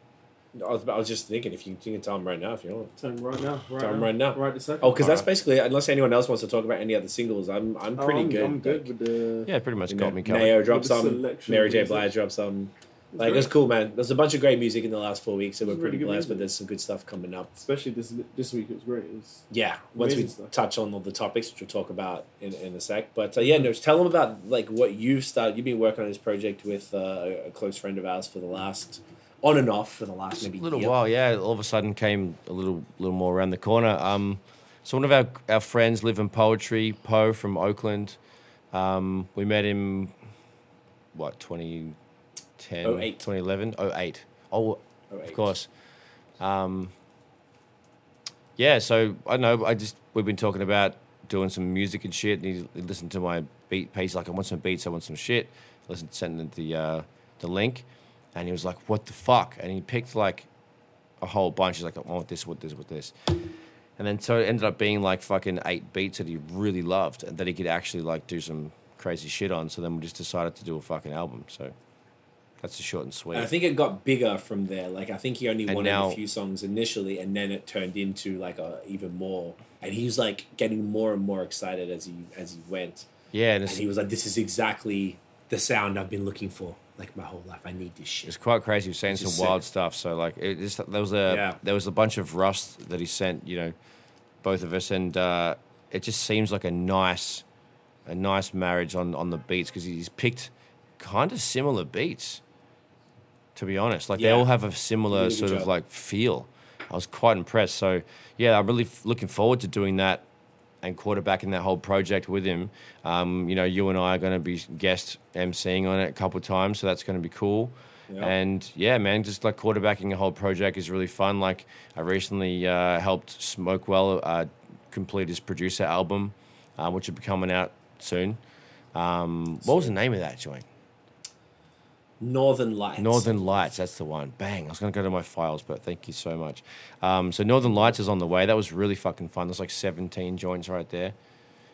I was, I was just thinking if you, you can tell him right now if you want. Tell him right now. Right Tell him right now. Right this second. Oh, because that's Alright. basically unless anyone else wants to talk about any other singles, I'm I'm Oh, pretty I'm, good. I'm good Like, with the. Yeah, pretty much got know, me covered. Mayo dropped With the some, Mary J. Blige dropped some. It's Like great. it's cool, man. There's a bunch of great music in the last four weeks, so we're pretty really good blessed. But there's some good stuff coming up. Especially this this week, it was great. It was, Yeah, once we stuff. touch on all the topics, which we'll talk about in, in a sec. But uh, yeah, no, tell them about like what you've started. You've been working on this project with uh, a close friend of ours for the last, on and off for the last Just a little year. while, yeah. All of a sudden came a little little more around the corner. Um, so one of our our friends live in poetry, Poe from Oakland. Um, we met him, what 2010, 08. 2011, 08. Oh, Oh, of course. Um, yeah, so I know. I just we've been talking about doing some music and shit. And he, listened to my beat page. Like I want some beats. I want some shit. Listen, sent him the uh, the link, and he was like, "What the fuck?" And he picked like a whole bunch. He's like, "I want this, with this, with this." And then so it ended up being like fucking eight beats that he really loved and that he could actually like do some crazy shit on. So then we just decided to do a fucking album. So that's the short and sweet. And I think it got bigger from there. Like I think he only And wanted now- a few songs initially, and then it turned into like a even more. And he was like getting more and more excited as he as he went. yeah, and And he was like, "This is exactly the sound I've been looking for. Like my whole life. I need this shit. It's quite crazy. We've seen some wild stuff. So like, it just, there was a Yeah. there was a bunch of rust that he sent. You know, both of us, and uh, it just seems like a nice, a nice marriage on on the beats because he's picked kind of similar beats. To be honest, like they all have a similar sort of like feel. I was quite impressed. So yeah, I'm really f- looking forward to doing that and quarterbacking that whole project with him. Um, you know, you and I are going to be guest emceeing on it a couple of times, so that's going to be cool. Yeah. And yeah, man, just like quarterbacking a whole project is really fun. Like I recently uh, helped Smokewell uh, complete his producer album, uh, which will be coming out soon. Um, what was the name of that joint? Northern Lights. Northern Lights, that's the one. Bang! I was gonna go to my files, but thank you so much. Um, so Northern Lights is on the way. That was really fucking fun. There's like 17 joints right there.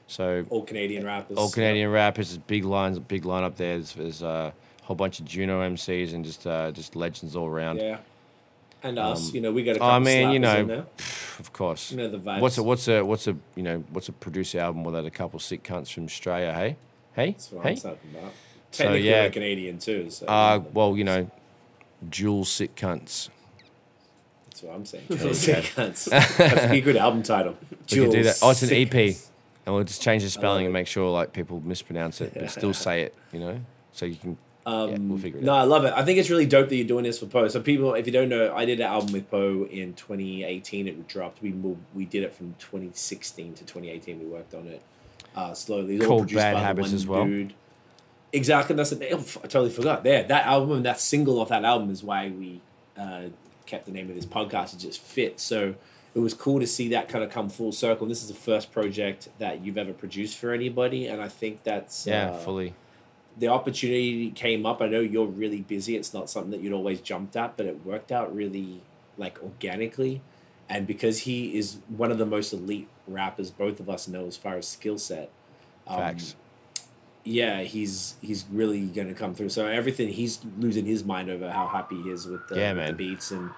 So all Canadian rappers. all Canadian rappers, there's big lines, big line up there. There's, there's uh, a whole bunch of Juno MCs and just uh, just legends all around. Yeah. And us, Um, you know, we got a couple man, you know, there. Of course. You know the vibes. What's a what's a what's a you know what's a producer album without a couple sick cunts from Australia? Hey, hey, That's what hey. I'm talking about. So, yeah. we're Canadian too. So Uh, well, you know, dual sick cunts. that's what I'm saying. you Jules go. Cunts. That's a good album title. We could do that. Oh, it's an EP, Cunts. and we'll just change the spelling it. and make sure like people mispronounce it, but still say it. You know, so you can. Um, yeah, we'll figure it no, out. I love it. I think it's really dope that you're doing this for Poe. So people, if you don't know, I did an album with Poe in 2018. It dropped. We moved, we did it from 2016 to 2018. We worked on it uh, slowly. It's all Called produced Bad by Habits one as well. Dude. Exactly. That's the, oh, I totally forgot. There, that album and that single off that album is why we uh, kept the name of this podcast. It just fit. So it was cool to see that kind of come full circle. This is the first project that you've ever produced for anybody, and I think that's Yeah, uh, fully. the opportunity came up. I know you're really busy. It's not something that you'd always jumped at, but it worked out really like organically. And because he is one of the most elite rappers both of us know as far as skill set, um, Facts. Yeah, he's he's really gonna come through. So everything he's losing his mind over how happy he is with the, Yeah, with the beats and.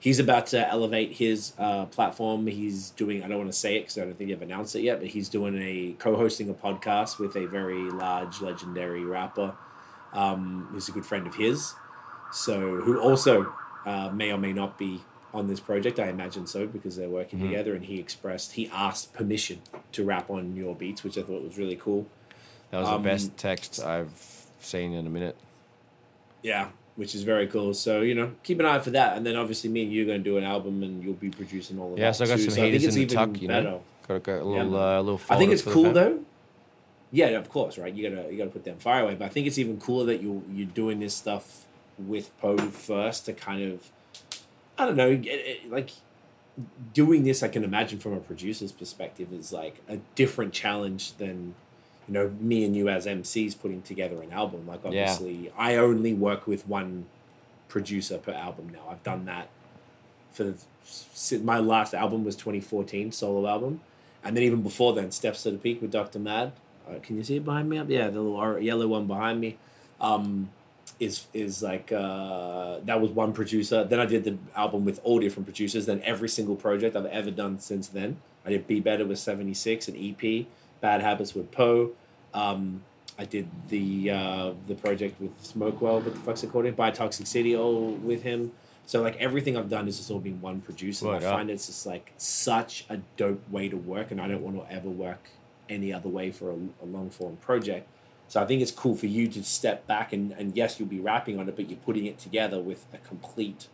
He's about to elevate his uh, platform. He's doing, I don't want to say it because I don't think they've announced it yet, but he's doing a co hosting a podcast with a very large, legendary rapper um, who's a good friend of his. So, who also uh, may or may not be on this project. I imagine so because they're working Mhm. together. And he expressed, he asked permission to rap on your beats, which I thought was really cool. That was um, the best text I've seen in a minute. Yeah, which is very cool. So, you know, keep an eye out for that. And then obviously, me and you are going to do an album and you'll be producing all of Yeah, that. so I got too. some I think heaters it's in the tuck, you know. better. Got, got a little, man. uh, little. I think it's cool though. Yeah, of course, right? You gotta you gotta put them fire away. But I think it's even cooler that you you're doing this stuff with Poe first to kind of, I don't know, get it, like doing this. I can imagine from a producer's perspective is like a different challenge than you know me and you as MCs putting together an album. Like Yeah. obviously, I only work with one producer per album now. I've done that for the, my last album was 2014 solo album, and then even before then, Steps to the Peak with Dr. Mad. Uh, can you see it behind me? Yeah, the little yellow one behind me. Um, is is like uh, that was one producer. Then I did the album with all different producers. Then every single project I've ever done since then, I did Be Better with seventy six, an EP. Bad Habits with Poe. Um, I did the uh, the project with Smokewell, what the fuck's it called? It by Toxic City, all with him. So like everything I've done is just all been one producer. Word I find it's just like such a dope way to work, and I don't want to ever work any other way for a, a long form project. So I think it's cool for you to step back and, and yes, you'll be rapping on it, but you're putting it together with a complete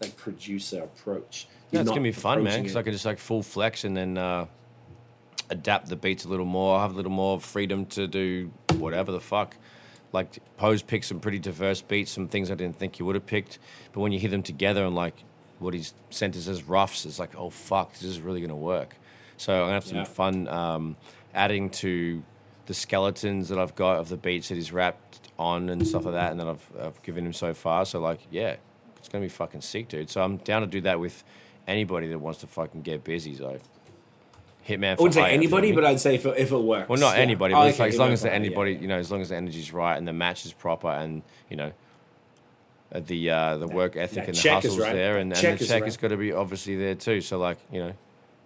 like producer approach. Yeah, it's gonna be fun, man. Because I can just like full flex and then uh, adapt the beats a little more. have a little more freedom to do whatever the fuck. Like Poe's picked some pretty diverse beats, some things I didn't think he would have picked. But when you hear them together and like what he's sent us as roughs, it's like, oh fuck, this is really gonna work. So I'm gonna have some Yeah. fun um, adding to the skeletons that I've got of the beats that he's rapped on and stuff like that, and that I've, I've given him so far. So like, yeah, it's gonna be fucking sick, dude. So I'm down to do that with anybody that wants to fucking get busy. So Hitman. I wouldn't say anybody, but I'd say if it, if it works. well, not Yeah. anybody, Oh, but it's okay, like as long as the hire, yeah. anybody, you know, as long as the energy's right and the match is proper, and you know, uh, the uh, the work ethic that and the is hustle's right. there, and, and check the is check right. has got to be obviously there too. So like, you know,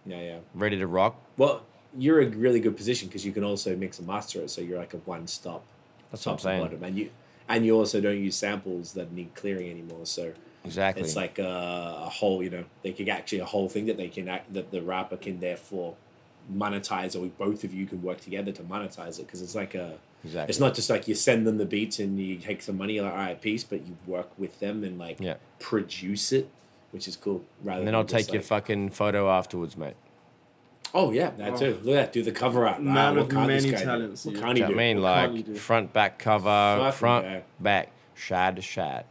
Yeah, yeah. ready to rock. Well, you're a really good position because you can also mix and master it, so you're like a one stop. That's what I'm saying. bottom, and you and you also don't use samples that need clearing anymore. So Exactly. it's like a, a whole, you know, they can actually a whole thing that they can act, that the rapper can therefore monetize, or both of you can work together to monetize it because it's like a. exactly. It's not just like you send them the beats and you take some money, like all right, peace, but you work with them and like Yeah. produce it, which is cool. Rather And then than I'll take just, your fucking photo afterwards, mate. Oh yeah, that oh. too. Look at that. Do the cover art. Man ah, Wow, of what can't many do? talents, What yeah. can't Do he you I do? mean? What can't Like do? front, back cover, Fucking front, yeah. back, shad to shad.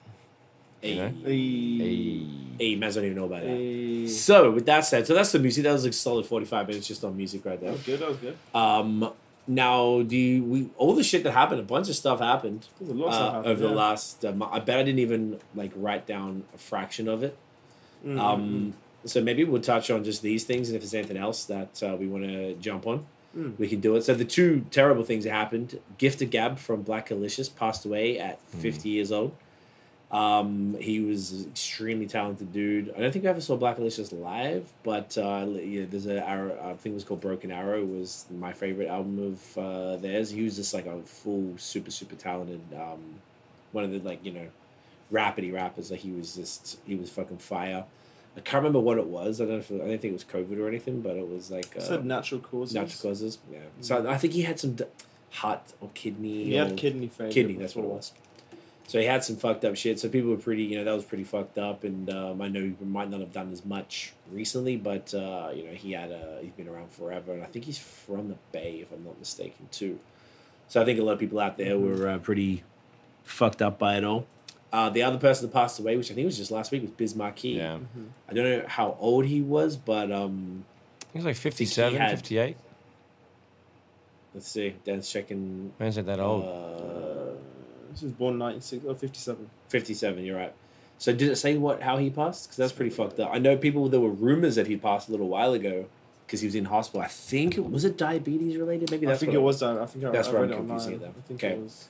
Hey, know? Hey. hey, man, I don't even know about that. So with that said, so that's the music. That was like solid forty-five minutes just on music right That there. was good. That was good. Um, now do you, we all the shit that happened? A bunch of stuff happened a lot of uh, stuff happened, over the yeah. last. Um, I bet I didn't even like write down a fraction of it. Mm, Um, so maybe we'll touch on just these things, and if there's anything else that uh, we want to jump on, Mm. we can do it. So the two terrible things that happened: Gift of Gab from Blackalicious passed away at 50 years old. Um, he was an extremely talented dude. I don't think I ever saw Blackalicious live, but uh, yeah, there's a arrow, I think it was called Broken Arrow. Was my favorite album of uh, theirs. He was just like a full, super, super talented. Um, one of the like you know, rapidy rappers. Like he was just he was fucking fire. I can't remember what it was. I don't know if it, I don't think it was COVID or anything, but it was like uh, said natural causes. natural causes. Yeah. So I think he had some d- heart or kidney. He or had kidney failure. kidney. That's what it was. So he had some fucked up shit. So people were pretty, you know, that was pretty fucked up. And um, I know he might not have done as much recently, but uh, you know, he had a he's been around forever, and I think he's from the Bay, if I'm not mistaken, too. So I think a lot of people out there were uh, pretty fucked up by it all. Uh, the other person that passed away, which I think was just last week, was Biz Markie. Yeah. I don't know how old he was, but um, was like 57, had- 58. let's see. Dan's checking. Man's not that old. He was born 96 or 57. 57 you're right so did it say what how he passed because that's pretty fucked up i know people there were rumors that he passed a little while ago because he was in hospital i think it was it diabetes related maybe I that's think what it was that. I think I, That's I where I'm confusing it then. I think Okay. it was.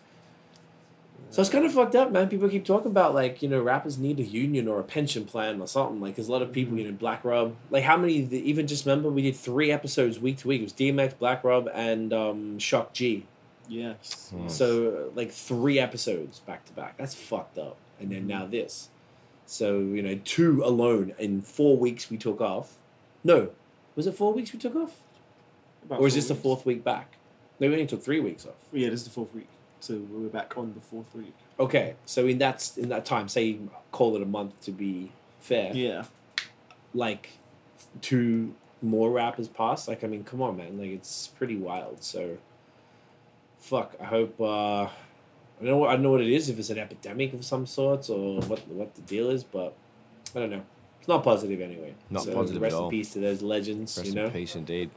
so it's kind of fucked up man people keep talking about like you know rappers need a union or a pension plan or something like there's a lot of people you know Black Rob like how many even just remember we did three episodes week to week it was dmx Black Rob and um Shock G Yes. Hmm. So like three episodes back to back. That's fucked up. And then now this. So you know, two alone in four weeks we took off. No, was it four weeks we took off, About or is four this the fourth week back? No, we only took three weeks off. Yeah, this is the fourth week. So we're back on the fourth week. Okay, so in that in that time, say call it a month to be fair. Yeah. Like two more rappers passed. Like I mean, come on, man. Like it's pretty wild. So fuck. I hope. uh I don't know. I don't know what it is. If it's an epidemic of some sorts or what what the deal is, but I don't know. It's not positive anyway. Not so positive Rest at in peace to those legends. Rest you know. in peace, indeed.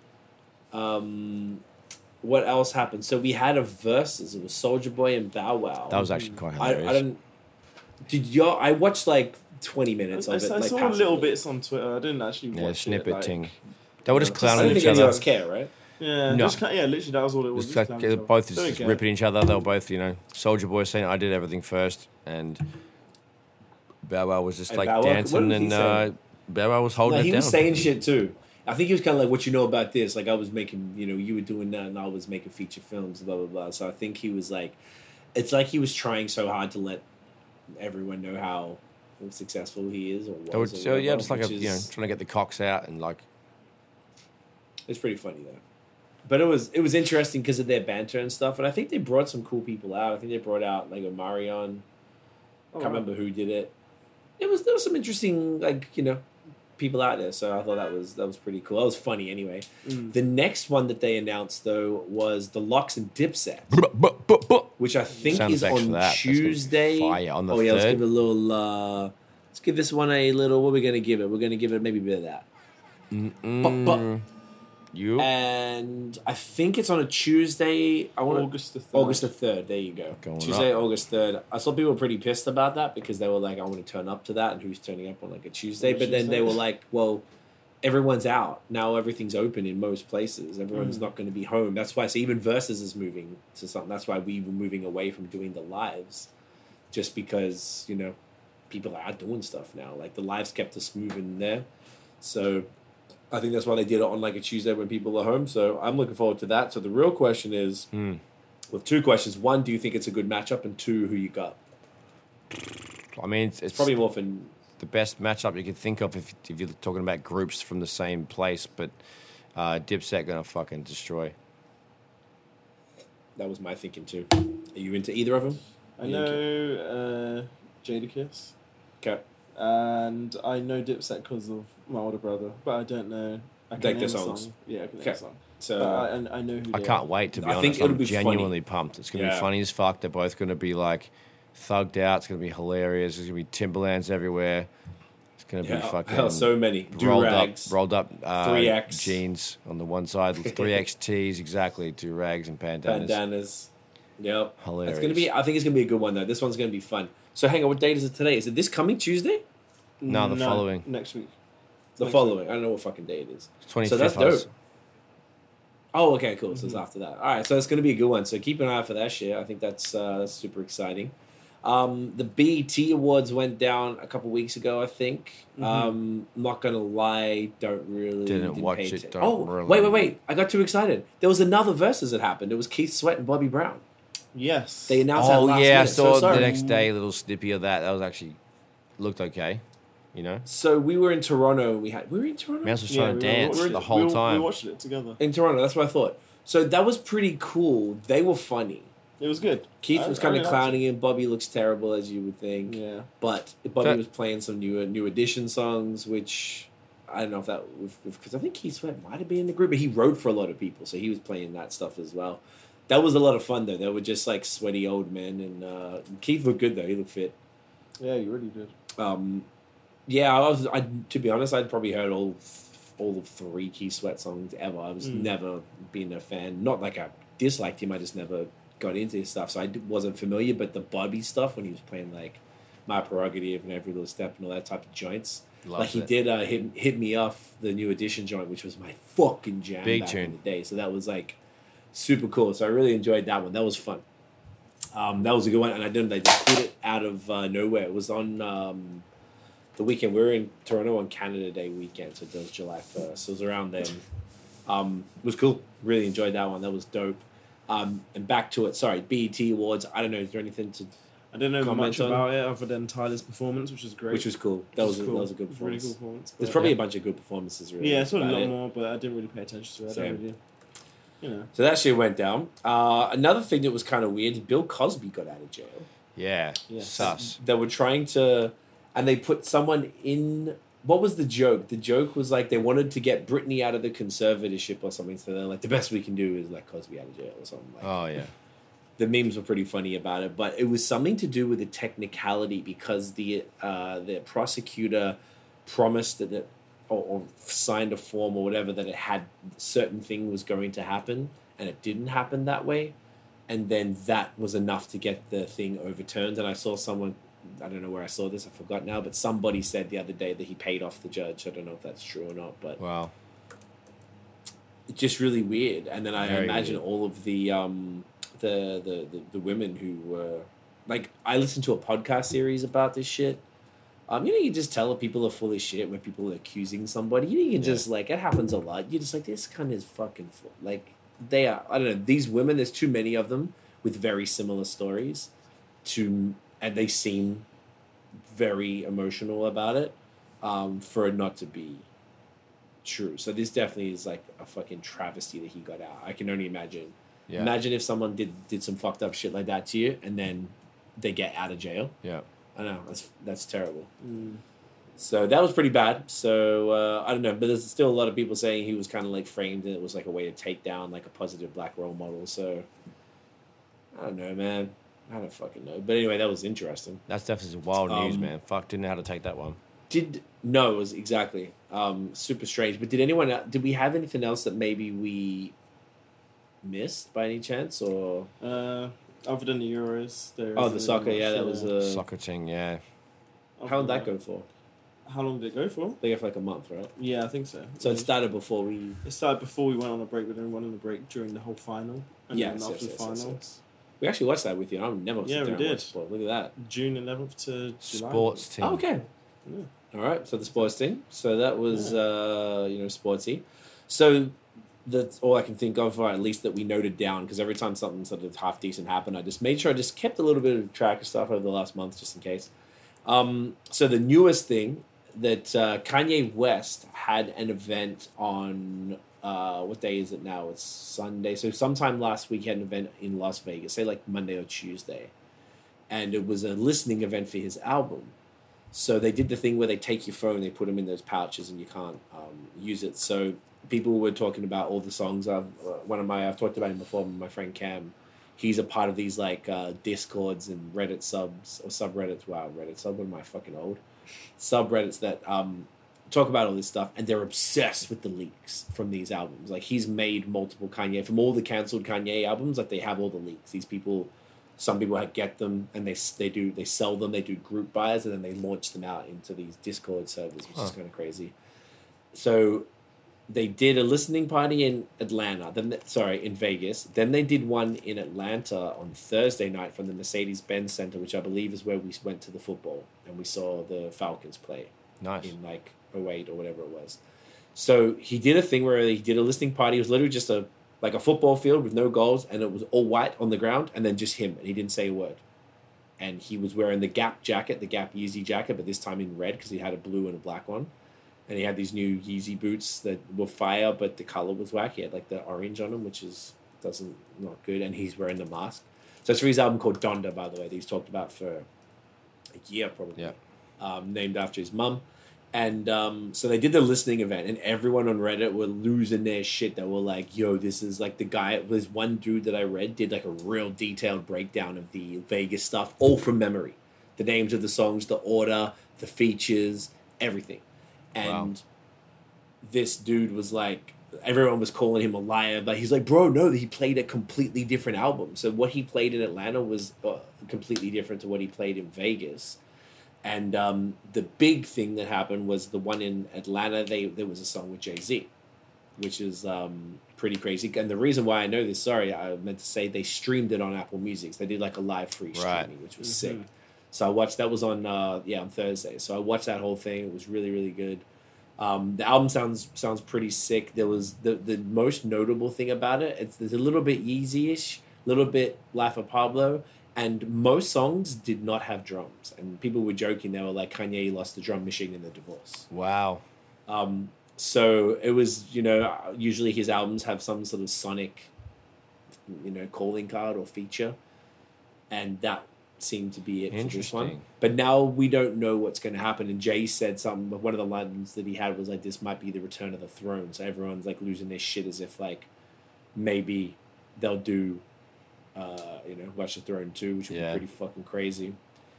Um, what else happened? So we had a versus. It was Soulja Boy and Bow Wow. That was actually quite I, hilarious. I don't. Did y'all? I watched like twenty minutes I, of it. I like saw passively. little bits on Twitter. I didn't actually yeah, watch snippet it, like, ting. They were just Yeah, I clowning don't each think any other. of care, right? Yeah, No. just, yeah, literally that was all it was. Just just like, clown each other. both Don't just ripping each other. They were both, you know, Soulja Boy saying I did everything first, and Bow Wow was just And like Bow Wow- dancing, and uh. Bow Wow was holding No, it he down. was saying shit too. I think he was kind of like, "What you know about this?" Like I was making, you know, you were doing that, and I was making feature films, blah blah blah. So I think he was like, it's like he was trying so hard to let everyone know how successful he is, or was. They or so yeah, just like a, which you know, trying to get the cocks out and like It's pretty funny though. But it was it was interesting because of their banter and stuff, and I think they brought some cool people out. I think they brought out like a Marion. Oh, can't wow. remember who did it. It was there was some interesting like you know people out there, so I thought that was that was pretty cool. That was funny anyway. Mm. The next one that they announced though was the Lox and Dipset, which I think Sound is on that. That's gonna be Tuesday. fire. On the oh yeah, let's give it a little. uh Let's give this one a little. What we're we gonna give it? We're gonna give it maybe a bit of that. You And I think it's on a Tuesday. I want August the 3rd. August the third. There you go. Going Tuesday, up. August third. I saw people pretty pissed about that because they were like, "I want to turn up to that," and who's turning up on like a Tuesday? On a But then they were like, "Well, everyone's out now. Everything's open in most places. Everyone's Mm. not going to be home. That's why. So even Versus is moving to something. That's why we were moving away from doing the lives, just because you know people are doing stuff now. Like the lives kept us moving there, so I think that's why they did it on like a Tuesday when people are home. So I'm looking forward to that. So the real question is, Mm. Well, two questions. One, do you think it's a good matchup? And two, who you got? I mean, it's, it's It's probably more for the best matchup you could think of if, if you're talking about groups from the same place. But uh, Dipset gonna fucking destroy. that was my thinking too. Are you into either of them? I Yeah, know uh, Jadakiss, Okay. And I know Dipset because of my older brother, but I don't know. I can Like name the a songs. Song. Yeah, I can name Okay. a song. So But I, and I know who. I they can't are. wait to be I think it'll I'm be funny. genuinely pumped. It's gonna Yeah. be funny as fuck. They're both gonna be like thugged out. It's gonna be hilarious. There's gonna be Timberlands everywhere. It's gonna yeah, be fucking hell, so many rolled rags. up, rolled up uh, 3X. jeans on the one side, three X tees exactly, two rags and bandanas. bandanas. Yep. Hilarious. It's gonna be. I think it's gonna be a good one though. This one's gonna be fun. So hang on. What date is it today? Is it this coming Tuesday? No, the following. next week. The Next following. I don't know what fucking day it is. Twenty So that's dope. Oh, okay, cool. So it's Mhm. after that. All right, so it's going to be a good one. So keep an eye out for that shit. I think that's uh, that's super exciting. Um, the BET Awards went down a couple weeks ago. I think. Mhm. Um, not gonna lie, don't really Didn't watch pay it, atten- don't oh, really- wait, wait, wait! I got too excited. There was another versus that happened. It was Keith Sweat and Bobby Brown. Yes. They announced that Oh last yeah, I minute. So saw the next day a little snippy of that. That was actually looked okay. You know, So we were in Toronto. and We had we were in Toronto. Mouse was Yeah, trying to we were- dance were- the we whole were- time. We watched it together. in Toronto. That's what I thought. So that was pretty cool. They were funny. It was good. Keith I- was kind of clowning him. Bobby looks terrible as you would think. Yeah. But Bobby That- was playing some new new edition songs, which I don't know if that because I think Keith Sweat might have been in the group, but he wrote for a lot of people, so he was playing that stuff as well. That was a lot of fun though. They were just like sweaty old men, and uh, Keith looked good though. He looked fit. Yeah, you really did. Um, yeah, I was. I to be honest, I'd probably heard all all of three Keith Sweat songs ever. I was Mm. never been a fan. Not like I disliked him. I just never got into his stuff, so I wasn't familiar. But the Bobby stuff when he was playing like My Prerogative and Every Little Step and all that type of joints, Loved like he it. did uh, hit hit me off the new edition joint, which was my fucking jam Big back tune. in the day. So that was like super cool. So I really enjoyed that one. That was fun. Um, that was a good one, and I didn't. They just put it out of uh, nowhere. It was on um, the weekend. We were in Toronto on Canada Day weekend, so it was July first. So it was around then. Um, it was cool. Really enjoyed that one. That was dope. Um, and back to it. Sorry, BET Awards. I don't know. Is there anything to I don't know much on- about it other than Tyler's performance, which was great. which was cool. That was, Which a, that was a good It was really performance. cool performance. There's probably yeah. a bunch of good performances. Really. Yeah, it's probably a lot it. more, but I didn't really pay attention to it. I Same. really, you know. So that shit went down. Uh, another thing that was kind of weird. Bill Cosby got out of jail. Yeah, Yeah. sus. They were trying to, and they put someone in. What was the joke? The joke was like they wanted to get Britney out of the conservatorship or something. So they're like, the best we can do is let Cosby out of jail or something. Like Oh yeah, the memes were pretty funny about it, but it was something to do with the technicality because the uh, the prosecutor promised that it, or, or signed a form or whatever that it had certain thing was going to happen, and it didn't happen that way, and then that was enough to get the thing overturned. And I saw someone, I don't know where I saw this, I forgot now, but somebody said the other day that he paid off the judge. I don't know if that's true or not, but wow. it's just really weird. And then I Very imagine weird. all of the um the, the the the women who were like I listened to a podcast series about this shit. Um, you know, you just tell people are full of shit when people are accusing somebody. You know, you can Yeah. just like it happens a lot. You're just like this kind of is fucking full. like they are. I don't know these women. There's too many of them with very similar stories, to and they seem very emotional about it, um, for it not to be true. So this definitely is like a fucking travesty that he got out. I can only imagine. Yeah, Imagine if someone did did some fucked up shit like that to you, and then they get out of jail. yeah. I know that's that's terrible. Mm. So that was pretty bad. So uh, I don't know, but there's still a lot of people saying he was kind of like framed and it was like a way to take down like a positive black role model. So I don't know, man. I don't fucking know. But anyway, that was interesting. That's definitely some wild news, Um, man. Fuck, didn't know how to take that one. Did no, it was exactly um, super strange. But did anyone? Did we have anything else that maybe we missed by any chance? Or Uh, other than the Euros, there oh, the soccer. Yeah, that was uh, uh, Soccer thing, yeah. how did that go for? How long did it go for? They go for like a month, right? Yeah, I think so. So it started before we. It started before we went on a break, but then went on a break during the whole final. And Yes, then yes, after yes, the yes, final, yes. We actually watched that with you. I've never. Yeah, we did. sport. Look at that. June 11th to July. Sports team. Oh, okay. Yeah. All right. So the sports team. So that was uh, you know sportsy. So that's all I can think of, or at least that we noted down. Because every time something sort of half decent happened, I just made sure I just kept a little bit of track of stuff over the last month, just in case. Um, so the newest thing that uh, Kanye West had an event on. Uh, what day is it now? It's Sunday. So sometime last week he had an event in Las Vegas, say like Monday or Tuesday, and it was a listening event for his album. So they did the thing where they take your phone, they put them in those pouches, and you can't um, use it. So people were talking about all the songs. I've, uh, one of my I've talked about him before. My friend Cam, he's a part of these like uh, discords and Reddit subs or subreddits. Wow, Reddit sub. What am I fucking old? Subreddits that um, talk about all this stuff, and they're obsessed with the leaks from these albums. Like he's made multiple Kanye from all the canceled Kanye albums. Like they have all the leaks. These people. Some people get them and they they do they sell them. They do group buys and then they launch them out into these Discord servers, which is kind of crazy. So they did a listening party in Atlanta. Then sorry, in Vegas. Then they did one in Atlanta on Thursday night from the Mercedes Benz Center, which I believe is where we went to the football and we saw the Falcons play Nice. in like 08 or whatever it was. So he did a thing where he did a listening party. It was literally just a like a football field with no goals, and it was all white on the ground, and then just him, and he didn't say a word. And he was wearing the Gap jacket, the Gap Yeezy jacket, but this time in red because he had a blue and a black one. And he had these new Yeezy boots that were fire, but the color was whack. He had like the orange on them, which is doesn't not good. And he's wearing the mask. So it's for his album called Donda, by the way, that he's talked about for a year probably Yeah. um, named after his mum. And um, so they did the listening event, and everyone on Reddit were losing their shit. That were like, "Yo, this is like the guy." There's one dude that I read did like a real detailed breakdown of the Vegas stuff, all from memory, the names of the songs, the order, the features, everything. And this dude was like, everyone was calling him a liar, but he's like, "Bro, no, he played a completely different album. So what he played in Atlanta was uh, completely different to what he played in Vegas." And um, the big thing that happened was the one in Atlanta. They there was a song with Jay Z, which is um, pretty crazy. And the reason why I know this, sorry, I meant to say they streamed it on Apple Music. They did like a live free Right. streaming, which was sick. So I watched that was on uh, yeah on Thursday. So I watched that whole thing. It was really really good. Um, the album sounds sounds pretty sick. There was the the most notable thing about it. It's there's a little bit Yeezy ish, a little bit Life of Pablo, and most songs did not have drums. And people were joking. They were like Kanye lost the drum machine in the divorce. Wow. Um, so it was you know usually his albums have some sort of sonic, you know, calling card or feature, and that seemed to be it for this one. But now we don't know what's going to happen. And Jay said something. But one of the lines that he had was like, "This might be the return of the throne." So everyone's like losing their shit as if like maybe they'll do, uh, you know, Watch the Throne two, which would Yeah. be pretty fucking crazy.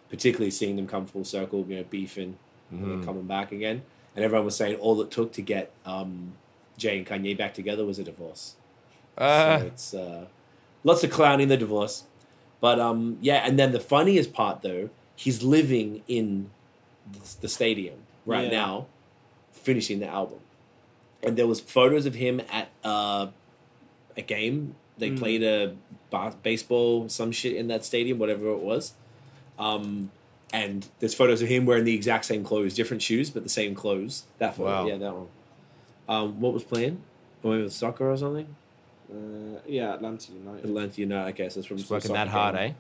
Particularly seeing them come full circle, you know, beefing and then Mhm. coming back again. And everyone was saying all it took to get um, Jay and Kanye back together was a divorce. Uh, so it's uh, lots of clowning the divorce. But um, yeah, and then the funniest part though, he's living in the, stadium right Yeah. now, finishing the album. And there was photos of him at uh, a game. They Mm. played a ba- baseball, some shit in that stadium, whatever it was. Um, and there's photos of him wearing the exact same clothes, different shoes, but the same clothes. That photo, Wow. yeah, that one. Um, what was playing? Oh, maybe it was soccer or something. Uh, yeah, Atlanta United. Atlanta United. Okay, so it's from Just working that hard, game. eh?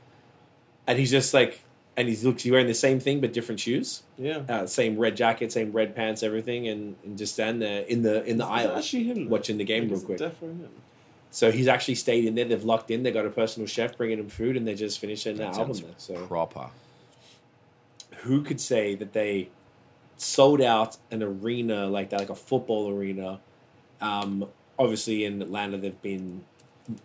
And he's just like, and he's looks he's wearing the same thing but different shoes, Yeah. uh, same red jacket, same red pants, everything, and, and just stand there in the in the Is aisle actually him. watching the game real quick. Definitely him. So he's actually stayed in there. They've locked in. They got a personal chef bringing them food, and they're just finishing That the album there. So Proper. who could say that they sold out an arena like that, like a football arena? Um, obviously, in Atlanta, they've been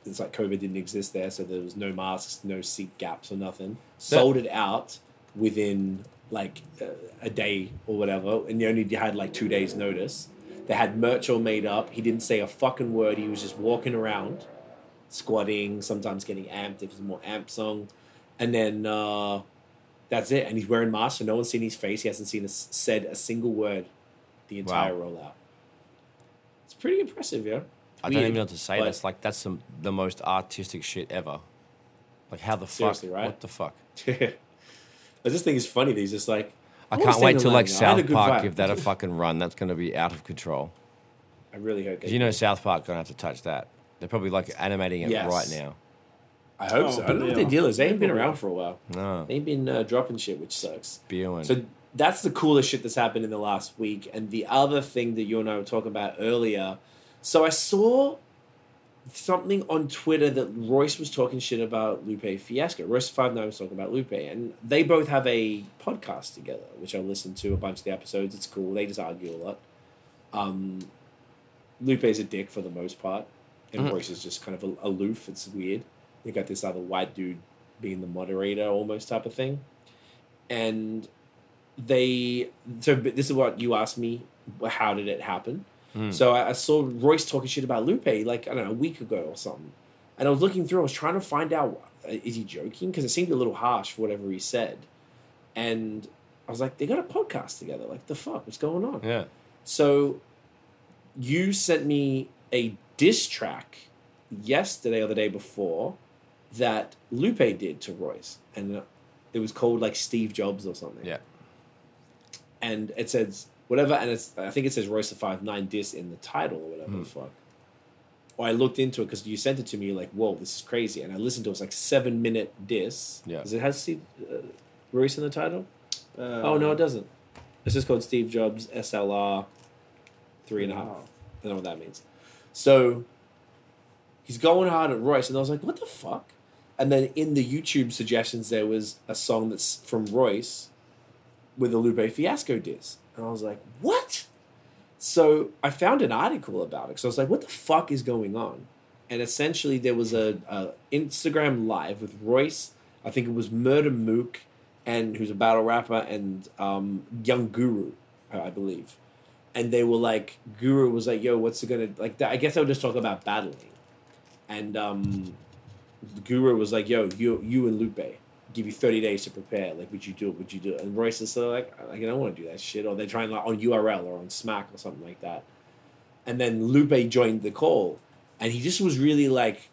it's like COVID didn't exist there, so there was no masks, no seat gaps, or nothing. Sold it out within like uh, a day or whatever, and they only had like two days' notice. They had merch all made up. He didn't say a fucking word. He was just walking around, squatting, sometimes getting amped if it's a more amped song, and then. Uh, that's it. And he's wearing masks, so no one's seen his face. He hasn't seen us said a single word the entire rollout. It's pretty impressive, yeah. I don't even know what to say. but- That's like that's the, the most artistic shit ever. Like how the Seriously, fuck? right? What the fuck? I just think it's funny that he's just like, I wanna can't stay wait in till like Atlanta. I had a South good Park vibe. give that a fucking run. That's going to be out of control. I really hope. Because They you know. South Park gonna have to touch that. They're probably like animating it Yes. right now. I hope Oh, so. I don't know what yeah. their deal is. They ain't been around for a while. No, They ain't been uh, dropping shit, which sucks. spewing. So that's the coolest shit that's happened in the last week. And the other thing that you and I were talking about earlier. So I saw something on Twitter that Royce was talking shit about Lupe Fiasco. Royce Five Nine was talking about Lupe, and they both have a podcast together, which I listened to a bunch of the episodes. It's cool. They just argue a lot. Um, Lupe's a dick for the most part, and Mhm. Royce is just kind of aloof. It's weird. They got this other white dude being the moderator, almost type of thing, and they. So this is what you asked me. How did it happen? Mm. So I, I saw Royce talking shit about Lupe like I don't know a week ago or something, and I was looking through. I was trying to find out uh, is he joking because it seemed a little harsh for whatever he said, and I was like, they got a podcast together. Like the fuck, what's going on? yeah, So you sent me a diss track yesterday or the day before that Lupe did to Royce, and uh, it was called like Steve Jobs or something. yeah. And it says whatever, and it's I think it says Royce Five Nine diss in the title or whatever Hmm. the fuck. Or I looked into it because you sent it to me like, whoa, this is crazy, and I listened to it. It's like seven minute diss. Yeah. Does it have Steve uh, Royce in the title? Uh, oh no, it doesn't. This is called Steve Jobs SLR three and a half. I don't know what that means. So he's going hard at Royce, and I was like, what the fuck? And then in the YouTube suggestions, there was a song that's from Royce with a Lupe Fiasco diss. And I was like, what? So I found an article about it So I was like, what the fuck is going on? And essentially, there was a, a Instagram live with Royce. I think it was Murda Mook, and who's a battle rapper, and um, Young Guru, I believe. And they were like, Guru was like, "Yo, what's it gonna like?" That, I guess I would just talk about battling, and um, Guru was like, "Yo, you you and Lupe, give you thirty days to prepare. Like, would you do it? Would you do it?" And Royce is of like, "Like, I don't want to do that shit." Or they're trying like on URL or on Smack or something like that. And then Lupe joined the call, and he just was really like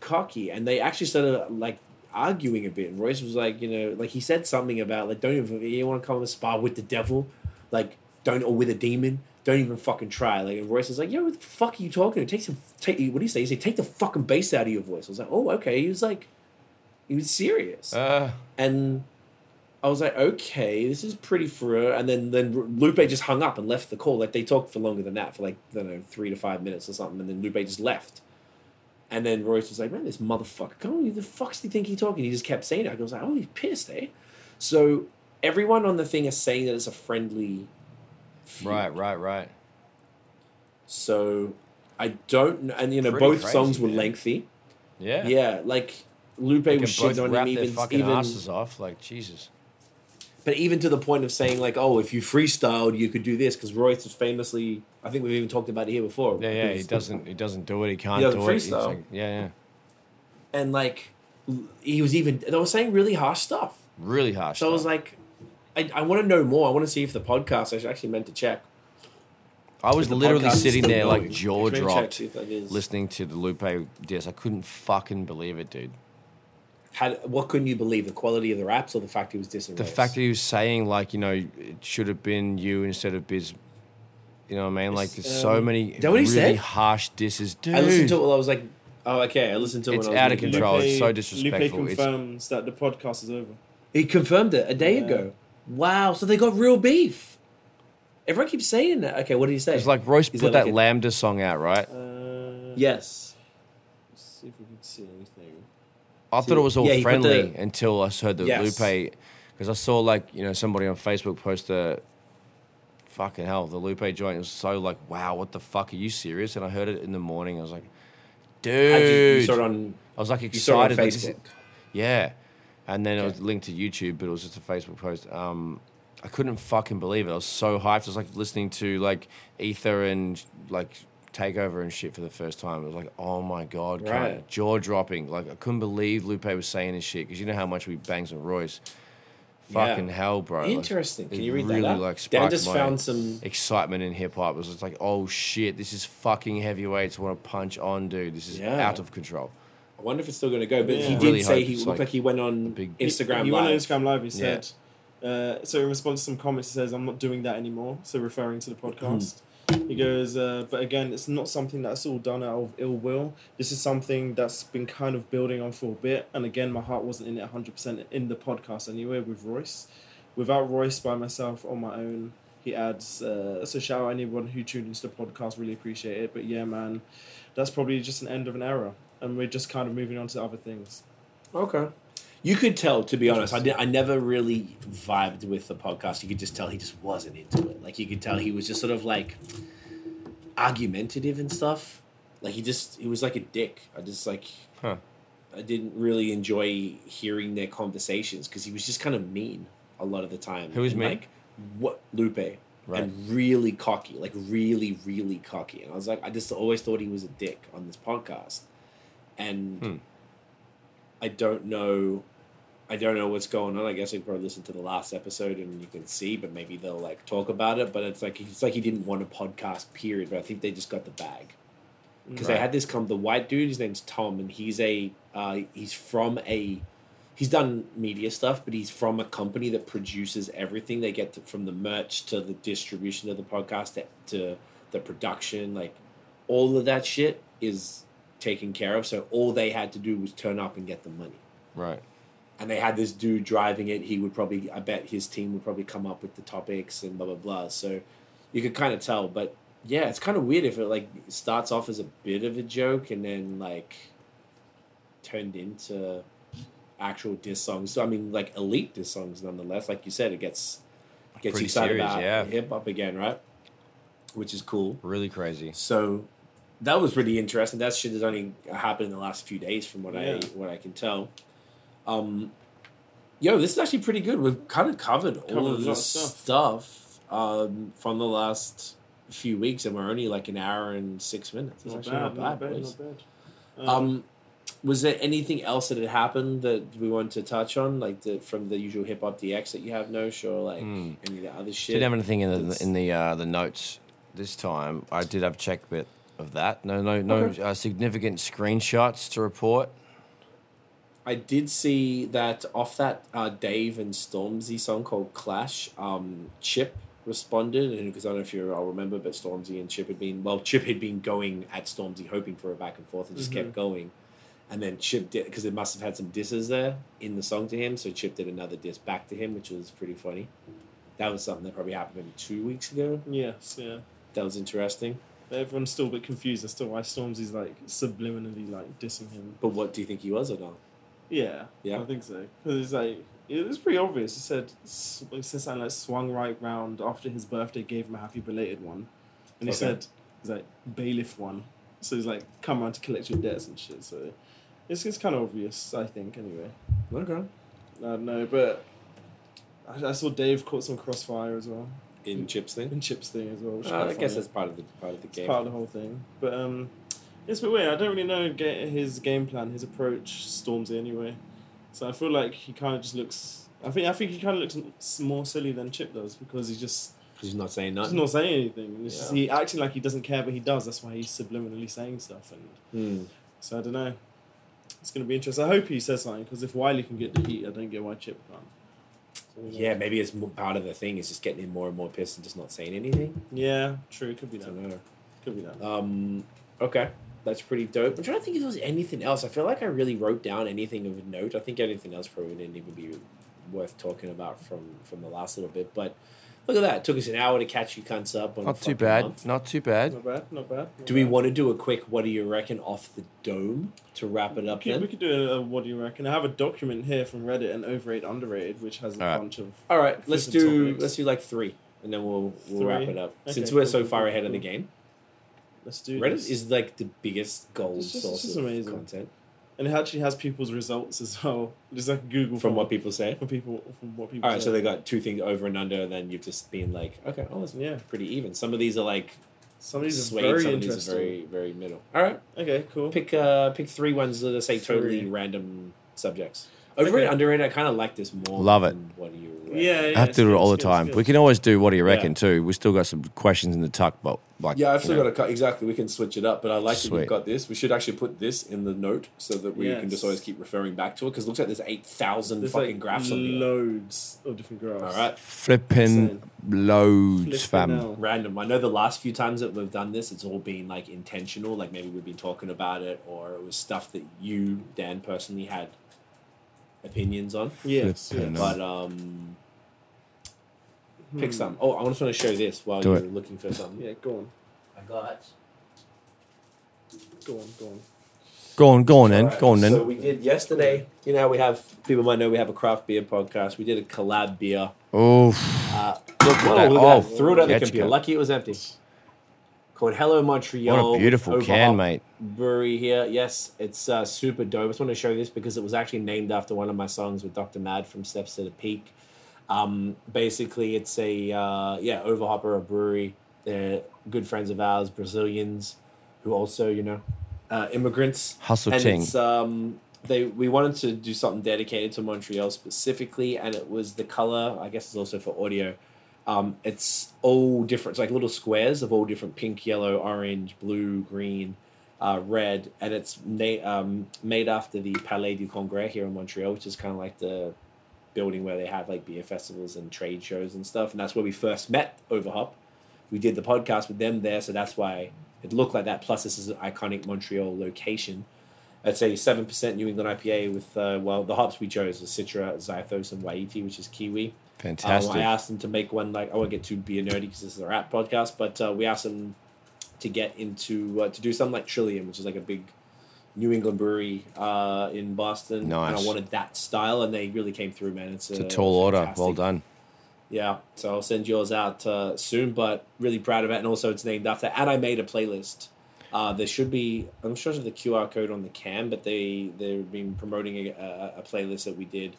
cocky, and they actually started like arguing a bit. And Royce was like, you know, like he said something about like, don't even you want to come and spar with the devil, like don't or with a demon. Don't even fucking try. Like and Royce was like, yo, what the fuck are you talking to? Take some take what do you say? He said, take the fucking bass out of your voice. I was like, oh, okay. He was like he was serious. Uh, and I was like, okay, this is pretty for. And then then Lupe just hung up and left the call. Like they talked for longer than that, for like I don't know, three to five minutes or something. And then Lupe just left. And then Royce was like, man, this motherfucker, come on, who the fuck's do you think he talking? He just kept saying it. I was like, oh, he's pissed, eh? So everyone on the thing is saying that it's a friendly. feud. right, right, right. So I don't know. And, you know, Pretty both crazy, songs were man. lengthy. Yeah, Yeah, like Lupe was shitting on him even, even asses off. Like Jesus. But even to the point of saying like, oh, if you freestyled, you could do this because Royce was famously. I think we've even talked about it here before. Yeah, yeah. He doesn't. He doesn't do it. He can't doesn't do it. Like, yeah, yeah. And like, he was even. They were saying really harsh stuff. Really harsh. So I was like, I, I want to know more. I want to see if the podcast. I should actually meant to check. I was literally sitting there like jaw dropped, see if that is. listening to the Lupe diss. I couldn't fucking believe it, dude. Had, what couldn't you believe? The quality of the raps or the fact he was dissing The Royce? fact that he was saying like, you know, it should have been you instead of Biz. You know what I mean? Like, there's so Um, many that what he really said? harsh disses, dude. I listened to it. While I was like, oh, okay. I listened to it. It's when I was out of making- control. it's so Lupe disrespectful. It's- confirms that the podcast is over. He confirmed it a day Yeah. ago. Wow. So they got real beef. Everyone keeps saying that. Okay, what did he say? It's like Royce Is put there like that a- Lambda song out, right? Uh, yes. Let's see if we can see anything. I thought it was all yeah, friendly the- until I heard the Yes. Lupe, because I saw like you know somebody on Facebook post a fucking hell the Lupe joint. It was so like wow, what the fuck are you serious? And I heard it in the morning. I was like, How'd you, you dude, on. I was like You saw it excited. like, is- yeah, and then it was linked to YouTube, but it was just a Facebook post. Um, I couldn't fucking believe it. I was so hyped. I was like listening to like Ether and like Takeover and shit for the first time. It was like, oh my god, Right. jaw dropping. Like I couldn't believe Lupe was saying his shit because you know how much we bangs on Royce. Yeah. Fucking hell, bro! Like, Interesting. Can you read really, that? Up? Like, Dan just my found some. excitement in hip hop. It was just like, oh shit, this is fucking heavyweights. Want to punch on, dude? This is Yeah. out of control. I wonder if it's still going to go. But Yeah. he did really say he looked like like, he went on big- Instagram He live. went on Instagram Live. He Yeah. said, uh, so in response to some comments, he says, "I'm not doing that anymore." So referring to the podcast, He goes, uh, but again, it's not something that's all done out of ill will. This is something that's been kind of building on for a bit. And again, my heart wasn't in it 100% in the podcast anyway with Royce. Without Royce by myself on my own, he adds, uh, so shout out anyone who tuned into the podcast, really appreciate it. But yeah, man, that's probably just an end of an era. And we're just kind of moving on to other things. Okay. You could tell, to be honest. I, did, I never really vibed with the podcast. You could just tell he just wasn't into it. Like you could tell he was just sort of like argumentative and stuff. Like he just he was like a dick. I just like Huh. I didn't really enjoy hearing their conversations because he was just kind of mean a lot of the time. Who was mean? Like what Lupe. Right. And really cocky, like really, really cocky. And I was like, I just always thought he was a dick on this podcast. And Hmm. I don't know I don't know what's going on. I guess I probably listen to the last episode and you can see, but maybe they'll like talk about it. But it's like it's like he didn't want a podcast, period. But I think they just got the bag because they had this come the white dude. His name's Tom, and he's a uh, he's from a he's done media stuff, but he's from a company that produces everything. They get to, from the merch to the distribution of the podcast to, to the production, like all of that shit is taken care of. So all they had to do was turn up and get the money Right. And they had this dude driving it. He would probably, I bet his team would probably come up with the topics and blah blah blah. So you could kind of tell, but yeah, it's kind of weird if it like starts off as a bit of a joke and then like turned into actual diss songs. So I mean, like elite diss songs nonetheless. Like you said, it gets gets Pretty you excited serious, about yeah. hip hop again, right? Which is cool. Really crazy. So that was pretty interesting. That shit has only happened in the last few days, from what Yeah. I what I can tell. Um, yo, this is actually pretty good. We've kind of covered all Covered a of lot this of stuff, um, from the last few weeks, and we're only like an hour and six minutes. It's Not actually bad, not bad, not bad, boys. not bad. Um, was there anything else that had happened that we wanted to touch on, like the from the usual HipHopDX that you have, no or like Hmm. any of the other shit? Didn't have anything in the in the uh, the notes this time. I did have a check bit of that. No, no, no Okay. uh, significant screenshots to report. I did see that off that uh, Dave and Stormzy song called Clash, um, Chip responded, and because I don't know if you all remember, but Stormzy and Chip had been well, Chip had been going at Stormzy, hoping for a back and forth, and just kept going. And then Chip did because it must have had some disses there in the song to him, so Chip did another diss back to him, which was pretty funny. That was something that probably happened maybe two weeks ago. yes, yeah. That was interesting. Everyone's still a bit confused as to why Stormzy's like subliminally like dissing him. But what do you think he was or not? Yeah, Yeah? I think so. Because it's like it was pretty obvious. He said he said something like swung right round after his birthday, gave him a happy belated one, and he Okay. said he's like bailiff one. So he's like come around to collect your debts and shit. So it's it's kind of obvious, I think. Anyway, Okay. I don't know, but I, I saw Dave caught some crossfire as well In Chip's thing? in Chip's thing as well. Uh, I guess that's part of the part of the It's game. part of the whole thing. But um, it's a bit weird. I don't really know his game plan, his approach, Stormzy anyway. So I feel like he kind of just looks. I think I think he kind of looks more silly than Chip does because he just Because He's not saying nothing. he's not saying anything. It's just he acting like he doesn't care, but he does. That's why he's subliminally saying stuff. And Hmm. so I don't know. It's gonna be interesting. I hope he says something because if Wiley can get the heat, I don't get why Chip can't. So, Yeah, maybe it's part of the thing is just getting him more and more pissed and just not saying anything. Yeah, true. Could be that. Could be that. Um, okay, that's pretty dope. I'm trying to think if there was anything else. I feel like I really wrote down anything of note. I think anything else probably didn't even be worth talking about from from the last little bit. But look at that. It took us an hour to catch you cunts up on Not too bad. month. Not too bad. Not bad. Not bad. not Do we bad. want to do a quick what do you reckon off the dome to wrap it We up could, we could do a, a what do you reckon? I have a document here from Reddit and Overrated Underrated, which has a Alright. bunch of. All right, let's do topics. let's do like three, and then we'll we'll wrap it up. Okay, Since we're cool, so far cool, ahead of the game, Let's do Reddit this. is like the biggest gold It's just- source of amazing. content and it actually has people's results as well. Just like Google from form what people say. from people from what people. All right, say. so they got two things over and under, and then you've just been like, okay, oh, that's yeah, pretty even. Some of these are like some of these are very some of these are very very middle. All right, Okay, cool. pick uh pick three ones that are say totally random subjects. Overrated, Okay. underrated. I kind of like this more. Love it. What do you? reckon? Yeah, yeah. I have to do it all the time. good. We can always do what do you reckon Yeah. too. We still got some questions in the tuck, but like Yeah, I've still know, got a cut. Exactly, we can switch it up. But I like that we've got this. We should actually put this in the note so that we can just always keep referring back to it because it looks like there's eight thousand fucking like graphs on here. loads of different graphs. All right, flipping loads, Flipping fam. hell. random. I know the last few times that we've done this, it's all been like intentional. Like maybe we've been talking about it, or it was stuff that you, Dan, personally had opinions on. Yes, yes. But um, Hmm. pick some. Oh, I just want to show this while Do you're it. looking for something. Yeah, go on, I got. go on, go on. Go on, go on, then. Alright, Go on, then. So we did yesterday. You know, we have people might know we have a craft beer podcast. We did a collab beer. oh, Uh, look at Whoa, that. Look oh. Threw it on the computer. Lucky it was empty. Called Hello Montreal. what a beautiful can, mate. Brewery here. Yes, it's uh, super dope. I just want to show you this because it was actually named after one of my songs with Dr. Mad from Steps to the Peak. Um, basically, it's a uh, yeah Overhopper, a brewery. They're good friends of ours, Brazilians, who also you know uh, immigrants. Hustle and ting. it's um they we wanted to do something dedicated to Montreal specifically, and it was the color. I guess it's also for audio. Um, it's all different. It's like little squares of all different pink, yellow, orange, blue, green, uh, red, and it's na- um, made after the Palais du Congrès here in Montreal, which is kind of like the building where they have like beer festivals and trade shows and stuff. And that's where we first met Overhop. We did the podcast with them there, so that's why it looked like that. Plus, this is an iconic Montreal location. I'd say seven percent New England IPA with uh, well the hops we chose was Citra, Zythos, and Wai-iti, which is kiwi. Um, Fantastic. I asked them to make one like I won't get too beer nerdy because this is a rap podcast, but uh, we asked them to get into uh, to do something like Trillium, which is like a big New England brewery uh, in Boston. Nice. And I wanted that style, and they really came through, man. It's, it's uh, a tall order. Well done. Yeah, so I'll send yours out uh, soon, but really proud of it, and also it's named after. And I made a playlist. Uh, there should be I'm sure there's the QR code on the cam, but they they've been promoting a, a, a playlist that we did.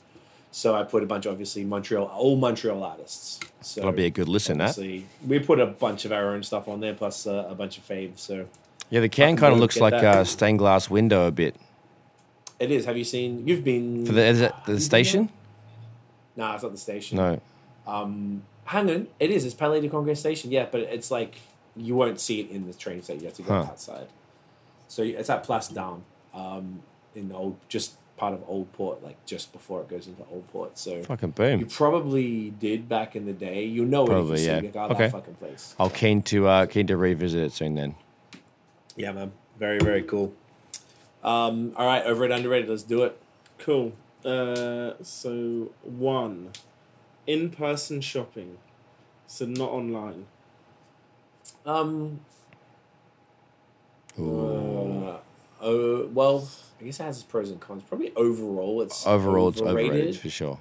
So I put a bunch, obviously Montreal, all Montreal artists. So That'll be a good listen. That. obviously, we put a bunch of our own stuff on there, plus uh, a bunch of faves. So Yeah, the can kind of looks like that. a stained glass window a bit. it is. Have you seen? You've been For the is it the station? there? Nah, it's not the station. No. Um, hang on, it is. It's Palais de Congrès station. Yeah, but it's like you won't see it in the train station. You have to go Huh. outside. So it's at Place Down, um, in the old, just part of Old Port, like just before it goes into Old Port. So Fucking boom. you probably did back in the day. You know it Probably, if yeah. see it. Oh, Okay. that fucking place. I'll keen to uh, keen to revisit it soon. Then. Yeah, man. Very very cool. Um, all right, over it underrated. Let's do it. Cool. Uh, so one, in person shopping, so not online. Um, Ooh. uh, oh well, I guess it has its pros and cons. Probably overall, it's Overall, it's overrated for sure.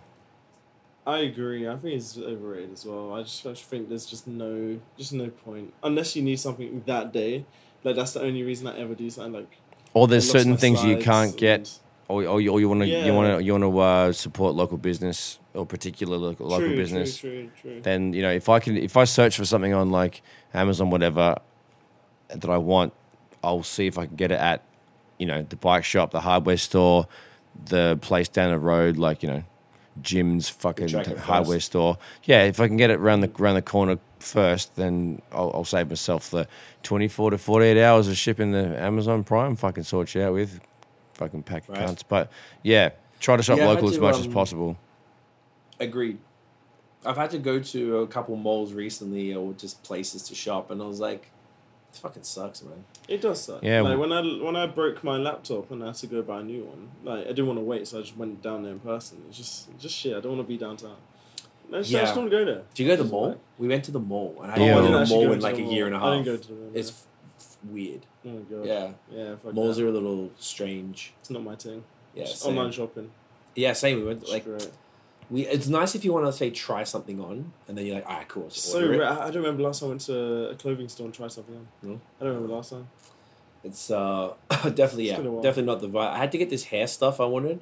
I agree. I think it's overrated as well. I just, I just think there's just no, just no point unless you need something that day. Like that's the only reason I ever do something like. Or there's certain things you can't get, or, or, you, or you want to you want to you want to uh, support local business or particular local, local business. True, true, true. Then you know if I can if I search for something on like Amazon whatever that I want, I'll see if I can get it at you know the bike shop, the hardware store, the place down the road, like you know Jim's fucking hardware first. store. Yeah, if I can get it around the around the corner first, then I'll, I'll save myself the twenty four to forty eight hours of shipping the Amazon Prime. Fucking sort you out with fucking pack of Right. cunts. But yeah, try to shop Yeah, local had as to, much as um, possible. Agreed. I've had to go to a couple malls recently or just places to shop, and I was like, "This fucking sucks, man." It does suck. Yeah, Like when I when I broke my laptop and I had to go buy a new one. Like I didn't want to wait, so I just went down there in person. It's just just shit. I don't want to be downtown. No, I just, I just don't want to go there. Do you go to the mall? like- We went to the mall, and I Yeah. haven't I been didn't to the mall in like the a year and a half. I didn't go to the mall. It's f- f- weird. Oh my god. Yeah, Yeah. Malls that. are a little strange. It's not my thing. Yeah, Just online shopping. Yeah, same. We went like Like we. It's nice if you want to say try something on, and then you're like, "All right, cool." So order it." rare. I I don't remember last time I went to a clothing store and tried something on. No? I don't remember last time. It's uh definitely It's yeah, definitely not the vibe. I had to get this hair stuff I wanted,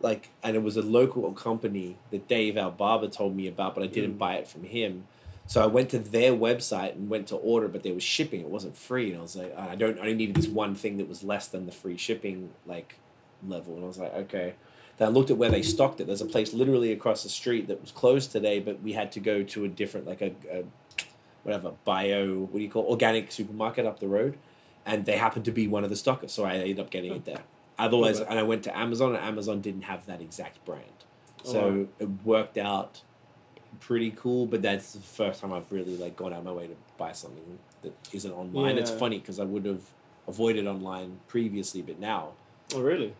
like, and it was a local company that Dave, our barber, told me about, but I didn't Mm. buy it from him. So I went to their website and went to order, but there was shipping. It wasn't free, and I was like, I don't. I only needed this one thing that was less than the free shipping, like level, and I was like, okay. Then I looked at where they stocked it. There's a place literally across the street that was closed today, but we had to go to a different, like a, a whatever bio, what do you call it? organic supermarket up the road, and they happened to be one of the stockers, so I ended up getting it there. Otherwise, and I went to Amazon, and Amazon didn't have that exact brand, oh, so Oh, wow. it worked out pretty cool. But that's the first time I've really like gone out of my way to buy something that isn't online. It's funny because I would have avoided online previously, but now, Oh really?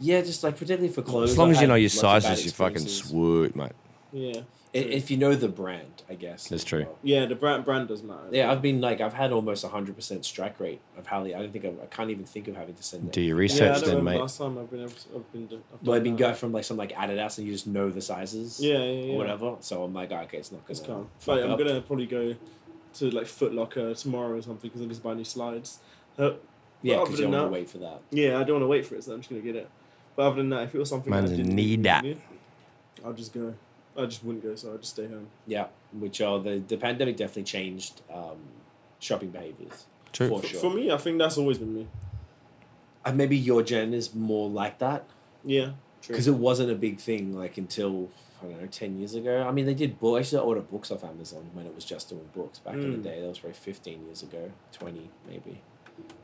Yeah, just like particularly for clothes. As long as you know your lots of bad sizes, you're fucking experiences. sweet, mate. Yeah. I- If you know the brand, I guess That's true. Yeah, the brand brand does matter. Yeah, I've been like I've had almost hundred percent strike rate. I've hardly I don't think I've, I can't even think of having to send it. Do your yeah, I research don't then, remember mate. last time I've been able to, I've been. I've Well, I've done been that. going from like some like Adidas and you just know the sizes. Yeah, yeah, yeah. Or whatever. So I'm like, okay, it's not It's gonna. calm. fuck Like, I'm up. gonna probably go to like Foot Locker tomorrow or something because I need to buy new slides. Uh, Yeah, other because you than don't want that- to wait for that. yeah, I don't want to wait for it, so I'm just gonna get it. But other than that, if it was something Man's I a didn't need that. need, I'll just go. I just wouldn't go, so I'll just stay home. Yeah, which are the the pandemic definitely changed um, shopping behaviors True. for For, sure. for me, I think that's always been me. And maybe your gen is more like that Yeah, true. because it wasn't a big thing like until I don't know ten years ago. I mean, they did books. I used to order books off Amazon when it was just doing books back in the Mm. day. That was probably fifteen years ago, twenty maybe.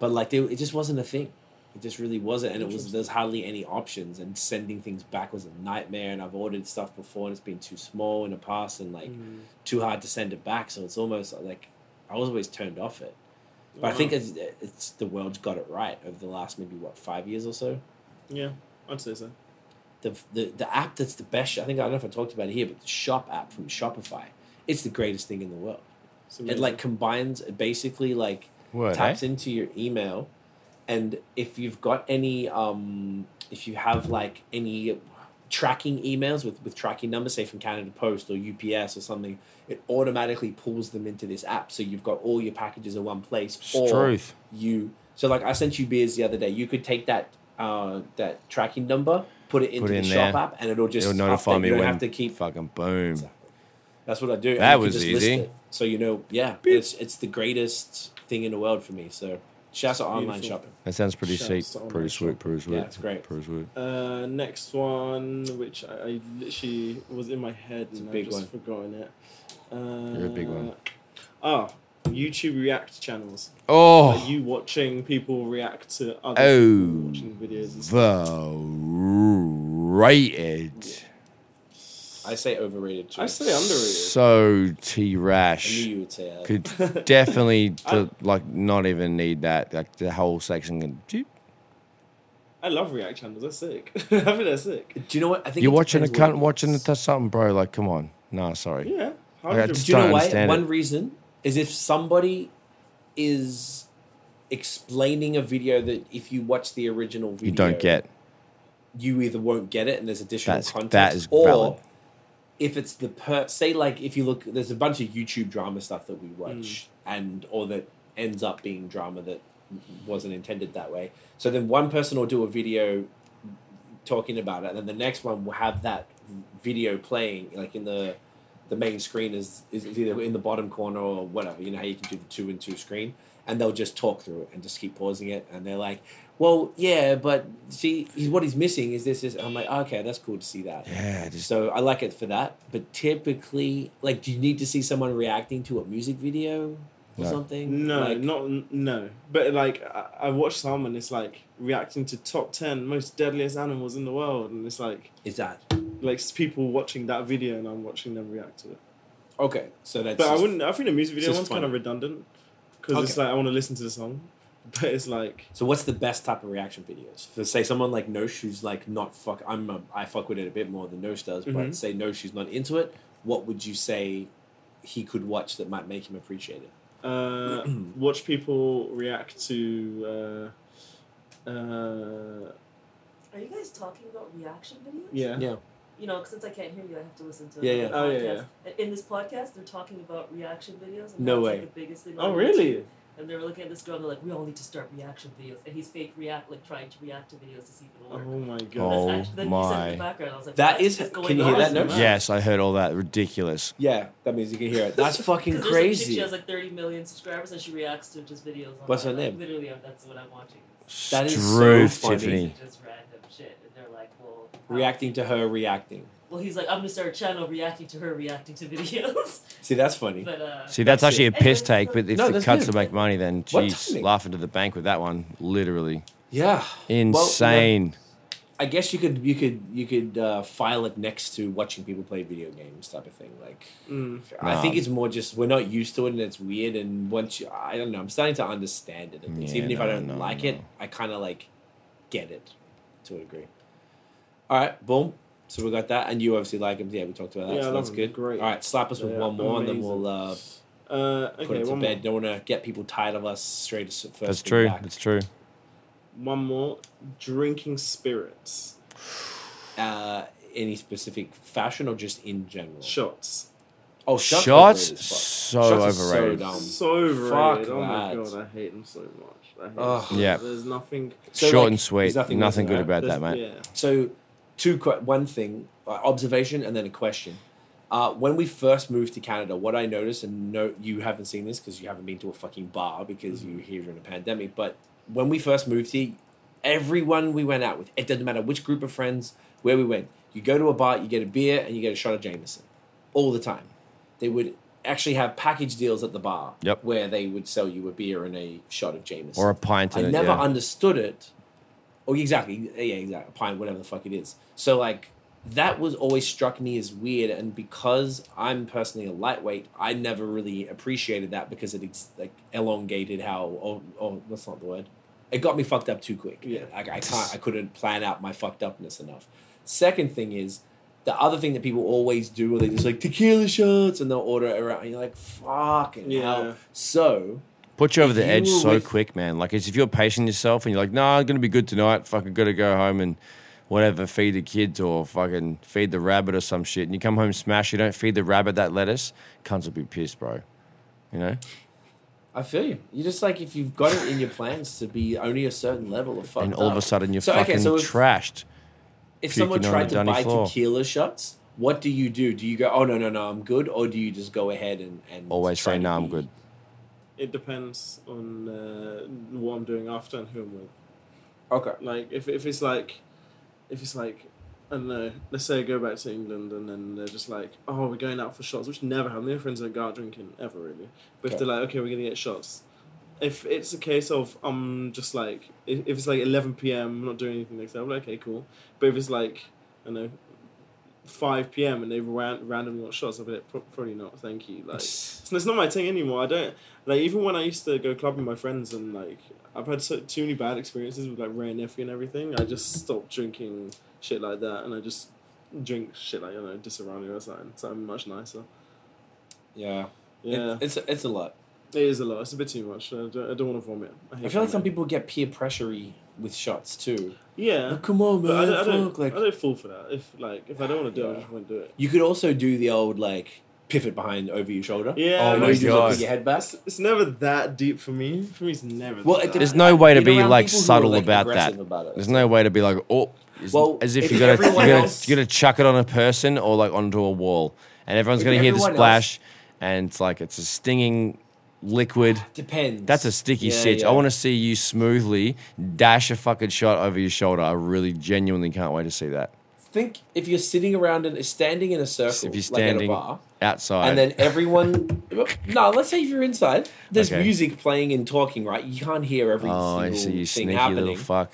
But like, they, it just wasn't a thing. It just really wasn't, and it was there's hardly any options. And sending things back was a nightmare. And I've ordered stuff before, and it's been too small in the past, and like Mm. too hard to send it back. So it's almost like I was always turned off it. But I think it's, it's the world's got it right over the last maybe what five years or so. yeah, I'd say so. The, the the app that's the best. I think I don't know if I talked about it here, but the Shop app from Shopify. It's the greatest thing in the world. It like combines it basically like Word, taps eh? into your email, and if you've got any um if you have like any tracking emails with with tracking numbers, say from Canada Post or UPS or something, it automatically pulls them into this app. So you've got all your packages in one place. Or Truth. you so like I sent you beers the other day. You could take that uh that tracking number, put it into Put it the in shop app, and it'll just It'll notify update. me You don't have to keep fucking boom. Exactly. That's what I do. That was easy. So you know, yeah, it's it's the greatest thing in the world for me. So shouts out online Beautiful. shopping. That sounds pretty Shouts sweet. Pretty sweet. shopping. Pretty sweet. Yeah, it's great. Pretty sweet. Uh, next one, which I, I literally was in my head It's a and big I've just one. forgotten it. Uh, You're a big one. Ah, YouTube React channels. Oh, Are you watching people react to other Oh. people watching videos and stuff? overrated. I say overrated too. I say underrated. So T I knew Rash you would say that. could definitely I- to, like not even need that. Like the whole section can. Jeep. I love React channels. They're sick. I think they're sick. Do you know what? I think You're watching a depends cunt watching is. to something, bro. Like, come on. Nah, sorry. Yeah. I just Do you know don't why? understand One it. reason is if somebody is explaining a video that if you watch the original video, You don't get. you either won't get it and there's additional That's- context, that is or valid. If it's the per say like if you look, there's a bunch of YouTube drama stuff that we Mm. watch and or that ends up being drama that wasn't intended that way. So then one person will do a video talking about it, and then the next one will have that video playing like in the the main screen is is either in the bottom corner or whatever. You know how you can do the two and two screen, and they'll just talk through it and just keep pausing it, and they're like, "Well, yeah, but see, he's, what he's missing is this." Is I'm like, okay, that's cool to see that. Yeah, just So I like it for that, but typically, like, do you need to see someone reacting to a music video or No. something? No, Like, not no. But like I, I watched some and it's like reacting to top ten most deadliest animals in the world, and it's like is that like people watching that video and I'm watching them react to it. okay? So that's. But I wouldn't. I think the music video just one's kind of redundant because it's like I want to listen to the song, but it's like So what's the best type of reaction videos? For say someone like Nosh who's like not fuck. I'm a, I fuck with it a bit more than Nosh does, but Mhm. say Nosh who's not into it. What would you say he could watch that might make him appreciate it? uh, watch people react to. Uh, uh, Are you guys talking about reaction videos? yeah. Yeah. You know, since I can't hear you, I have to listen to Yeah, the yeah. Oh, yeah, podcast. And In this podcast, they're talking about reaction videos. And No that's, way. Like, the biggest thing. Oh on really? YouTube. And they were looking at this girl. They're like, "We all need to start reaction videos." And he's fake react, like trying to react to videos to see if it'll work. Oh my god. Oh. actually, then you said in my. the background. I was like, That "What is- going can you hear that, Nosh? Wow. yes, I heard all that. Ridiculous. Yeah, that means you can hear it. That's fucking 'Cause there's a chick, crazy. She has like 30 million subscribers and she reacts to just videos. What's her online. Like, name? Literally, uh, that's what I'm watching. That is so funny. Tiffany. Just random. shit, and they're like, well, reacting to her reacting. Well, he's like, I'm gonna start a channel reacting to her reacting to videos. See, that's funny. but uh, See, that's, That's actually a piss take, but if No, the that's cuts good. to make money, then What jeez, timing? laughing to the bank with that one, literally Yeah. insane. I guess you could you could you could uh, file it next to watching people play video games type of thing. Like Mm. I Nah. think it's more just we're not used to it and it's weird. And once you, I don't know, I'm starting to understand it. At least. Yeah, Even if I no, don't no, like no. it, I kind of like get it to a degree. All right, boom. So we got that, and you obviously like him. Yeah, we talked about that. Yeah, so that's good. Great. All right, slap us with Yeah, one more, and then we'll uh, Uh, put okay, it to bed. more. Don't want to get people tired of us straight as first. That's true. back. That's true. One more. Drinking spirits. Uh, any specific fashion or just in general? Shots. Oh, shots. Shots, overrated as fuck. so Shots is so overrated. dumb. so overrated. fuck oh my god, I hate them so much. I hate Ugh. them Yeah. There's nothing. So, Short like, and sweet. there's Nothing, nothing missing, good right? about that, there's- mate. Yeah. So, two one thing, uh, observation, and then a question. Uh, when we first moved to Canada, what I noticed, and no, you haven't seen this because you haven't been to a fucking bar because you're here during a pandemic. But when we first moved here, everyone we went out with, it doesn't matter which group of friends, where we went, you go to a bar, you get a beer, and you get a shot of Jameson, all the time. They would actually have package deals at the bar, Yep. where they would sell you a beer and a shot of Jameson. Or a pint I it. never yeah. understood it. Oh, exactly. Yeah, exactly. A pint, whatever the fuck it is. So like that was always struck me as weird, and because I'm personally a lightweight, I never really appreciated that because it ex- like elongated how. Oh, oh, that's not the word. It got me fucked up too quick. Yeah. I, I can't. I couldn't plan out my fucked upness enough. Second thing is. The other thing that people always do, are they just like tequila shots and they'll order it around. And you're like, fucking Yeah. hell. So, Put you over the edge so with- quick, man. Like, it's if you're pacing yourself and you're like, nah, I'm going to be good tonight. Fucking got to go home and whatever, feed the kids or fucking feed the rabbit or some shit. And you come home smash, you don't feed the rabbit that lettuce, cunts will be pissed, bro. You know? I feel you. You're just like if you've got it in your plans to be only a certain level of fucked and all of a sudden you're So, okay, fucking so if- trashed. if someone tried to buy floor. tequila shots, what do you do? Do you go, oh no no no, I'm good, or do you just go ahead and and Always say, to nah, I'm good. It depends on uh, what I'm doing after and who I'm with. Okay. Like if if it's like, if it's like, I don't know. Let's say I go back to England and then they're just like, oh, we're going out for shots, which never happen. My friends don't go out drinking ever really. But if they're like, okay, we're gonna get shots. If it's a case of I'm just like, if, if it's like 11 p.m. I'm not doing anything next day. I'm like, okay, cool. But if it's like, I don't know. 5 p.m. and they ran, randomly want shots, I'll be like, probably not, thank you. Like, it's, it's not my thing anymore. I don't like even when I used to go clubbing with my friends and like I've had so, too many bad experiences with like Ray and Effie and everything. I just stopped drinking shit like that and I just drink shit like you know Disaronno or something. Something much nicer. Yeah. Yeah, It- it's it's a lot. it is a lot. It's a bit too much. I don't, I don't want to vomit. I hate feel like some people get peer pressurey with shots too. Yeah, Like, come on, man, I, don't- I don't. fuck. Like I don't fall for that. If like if I don't want to do it, I just won't do it. you could also do the old like pivot behind over your shoulder. Yeah, Oh, my you do like with your head back. It's, it's never that deep for me. For me, it's never. Well, that it There's no way to be like people are, subtle like, about that. About it. There's no way to be like, oh, as, Well, as if if you're gonna, you're gonna, else- chuck it on a person or like onto a wall, and everyone's gonna hear the everyone splash, and it's like it's a stinging liquid. Depends. That's a sticky Yeah, sitch. yeah. I want to see you smoothly dash a fucking shot over your shoulder. I really genuinely can't wait to see that. think if you're sitting around and standing in a circle, If you're like at a standing bar, outside, and then everyone. no, let's say if you're inside, there's Okay. music playing and talking, right? You can't hear every oh, I see you thing sneaky happening. little fuck.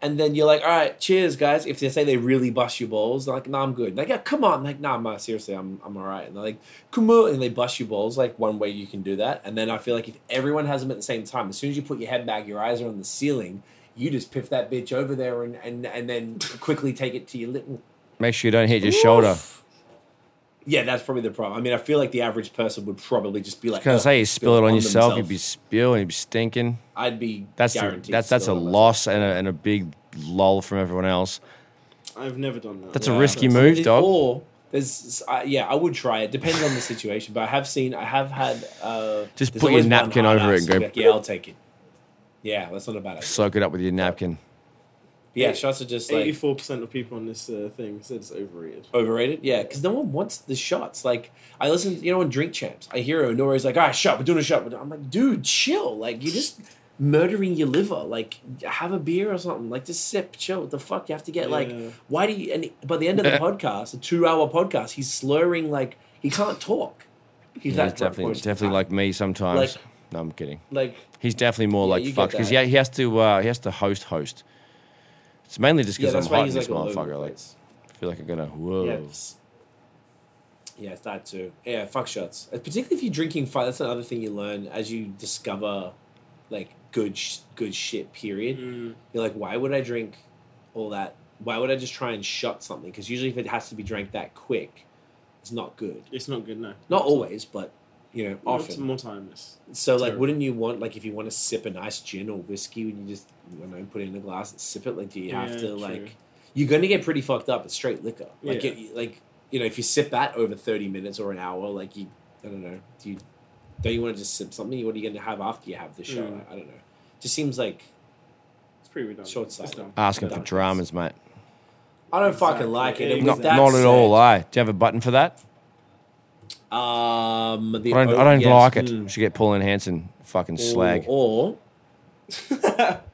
And then you're like, all right, cheers, guys. If they say they really bust your balls, they're like, no, I'm good. Like, yeah, come on. Like, nah, seriously, I'm, I'm all right. And they're like, come on. And they bust your balls. Like, one way you can do that. And then I feel like if everyone has them at the same time, as soon as you put your head back, your eyes are on the ceiling, you just piff that bitch over there and, and, and then quickly take it to your lip. Make sure you don't hit your shoulder. Yeah, that's probably the problem. I mean, I feel like the average person would probably just be like, Because "Ugh," say you spill it on yourself, themselves. you'd be spilling, you'd be stinking. I'd be That's a, that's that's a spill it on loss and a, and a big lull from everyone else. I've never done that. That's Yeah. a risky move, there's- dog. Or there's, uh, yeah, I would try it. Depends on the situation, but I have seen, I have had. Uh, Just put your napkin over it and go, like, yeah, I'll take it. Yeah, that's not a bad idea. Soak it up with your napkin. Yeah, shots are just like Eighty-four percent of people on this uh, thing said it's overrated. overrated. Yeah, because no one wants the shots. Like I listen, you know, on Drink Champs, I hear N.O.R.E.'s like, "All right, shot, we're doing a shot." I'm like, dude, chill. Like you're just murdering your liver. Like, have a beer or something. Like, just sip, chill. What the fuck? You have to get like, why do you? And by the end of the podcast, a two-hour podcast, he's slurring like he can't talk. He's Yeah, that definitely, definitely like me sometimes. Like- no, I'm kidding. like He's definitely more Yeah, like you get fucked because that. yeah, he has to uh, he has to host host. It's mainly just because that's I'm hot in he's this like all over motherfucker. Like. I feel like I'm gonna whoa. Yeah. it's- Yeah, it's that too. Yeah, fuck shots. Uh, Particularly if you're drinking fun. That's another thing you learn as you discover, like good, sh- good shit. Period. Mm. You're like, why would I drink all that? Why would I just try and shot something? Because usually, if it has to be drank that quick, it's not good. It's not good, no. Not always, but you know, More, often. more time. It's, So, like, wouldn't you want like if you want to sip a nice gin or whiskey, when you just you I put it in a glass and sip it? Like, do you have Yeah, to true. like? You're going to get pretty fucked up. It's straight liquor. Like, Yeah. it, like you know, if you sip that over thirty minutes or an hour, like you, I don't know, do you don't you want to just sip something? What are you going to have after you have the shot? Mm. I don't know. Just seems like it's pretty redundant. Short-sighted. It's dumb. Asking for dramas, mate. I don't Exactly. fucking like it. Yeah, And Not, that not at all. I. Do you have a button for that? Um, the I don't, oh, I don't yes, like it. mm. Should get Paul Pauline Hanson fucking slag. Or,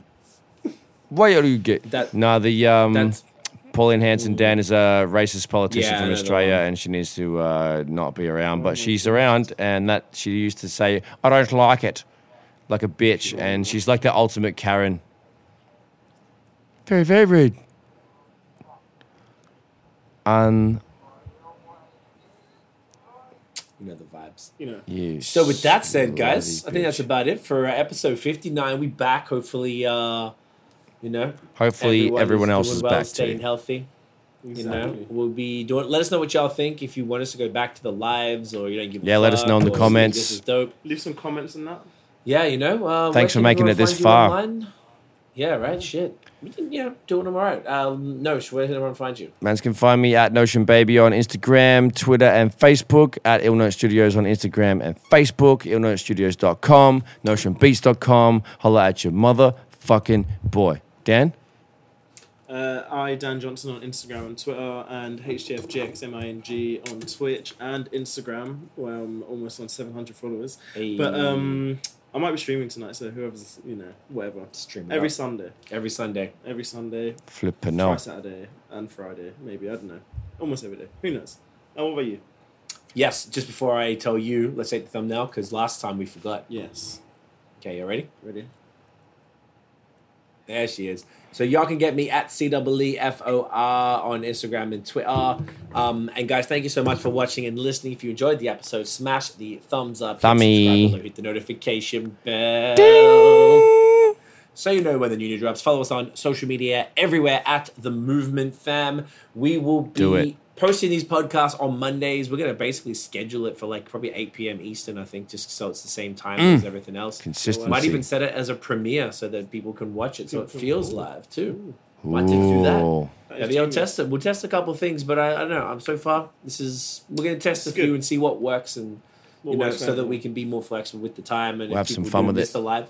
or Why do you get that. No, the um, That's Pauline Hanson Dan is a racist politician Yeah, I from know the Australia, one. and she needs to uh, not be around. But Oh, she's around, and that she used to say, "I don't like it," like a bitch, and she's like the ultimate Karen. Very, very rude. Un you know the vibes. You know, you. So with that said, guys, I think that's bitch. about it for uh, episode fifty nine. We back. Hopefully, uh, you know, Hopefully, everyone's everyone else doing is well, back staying too. healthy. exactly. You know, we'll be doing. Let us know what y'all think. If you want us to go back to the lives, or you don't give. a Yeah, let us know in the comments. This is dope. Leave some comments on that. Yeah, you know. Uh, Thanks for making it this far. online? Yeah, right. Shit, we can, yeah, doing them all right. Um, no, where can everyone find you? Mans can find me at Notion Baby on Instagram, Twitter, and Facebook. At Illnote Studios on Instagram and Facebook. IllnoteStudios.com, NotionBeats.com. Holla at your motherfucking boy. Dan? Uh, I, Dan Johnson, on Instagram and Twitter, and HTFGXMING on Twitch and Instagram, where I'm almost on 700 followers. Hey, But um, I might be streaming tonight, so whoever's, you know, whatever. stream Every every Sunday. every Sunday. Every Sunday, Flippin' no. Friday, Saturday, and Friday. Maybe, I don't know. Almost every day. Who knows? And what about you? Yes. Just before I tell you, let's take the thumbnail because last time we forgot. Yes. Okay, you ready? Ready? There she is. So y'all can get me at CWEFOR on Instagram and Twitter. Um, and guys, thank you so much for watching and listening. If you enjoyed the episode, smash the thumbs up, hit Thummy. subscribe hit the notification bell. So you know when the new new drops. Follow us on social media everywhere at the Movement Fam. We will be Do it. Posting these podcasts on Mondays. We're gonna basically schedule it for like probably eight p.m. Eastern, I think, just so it's the same time Mm. as everything else. Consistency. Might even set it as a premiere so that people can watch it, so it feels live too. Might just do that. Ooh. Maybe I'll test it. We'll test a couple of things, but I, I don't know. I'm so far. This is we're gonna test a It's few good. and see what works, and What you know, so for that we can be more flexible with the time. And We'll if have some people fun do with miss it. The live,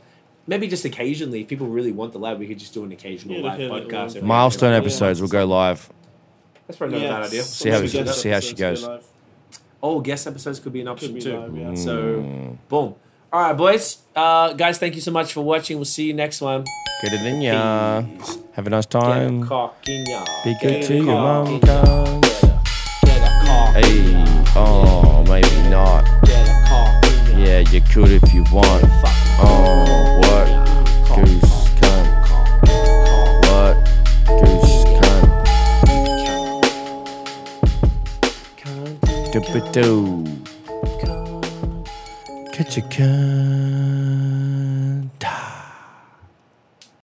maybe just occasionally, if people really want the live, we could just do an occasional Yeah, live like a little- podcast. Milestone every- episodes will go live. That's probably not a bad idea. See how Some it- guest see how she goes. go. Oh, guest episodes could be an option be too. live, yeah. So, Mm. boom. All right, boys. Uh, guys, thank you so much for watching. We'll see you next one. Get it in ya. Have a nice Get a time. cock in ya. Be good a to your mom, in ya. cuz. Get a- get a in Hey, ya. oh, maybe not. Get a cock in ya. Yeah, you could if you want. Oh, what? cock, Goose cunt, Doo-ba-doo.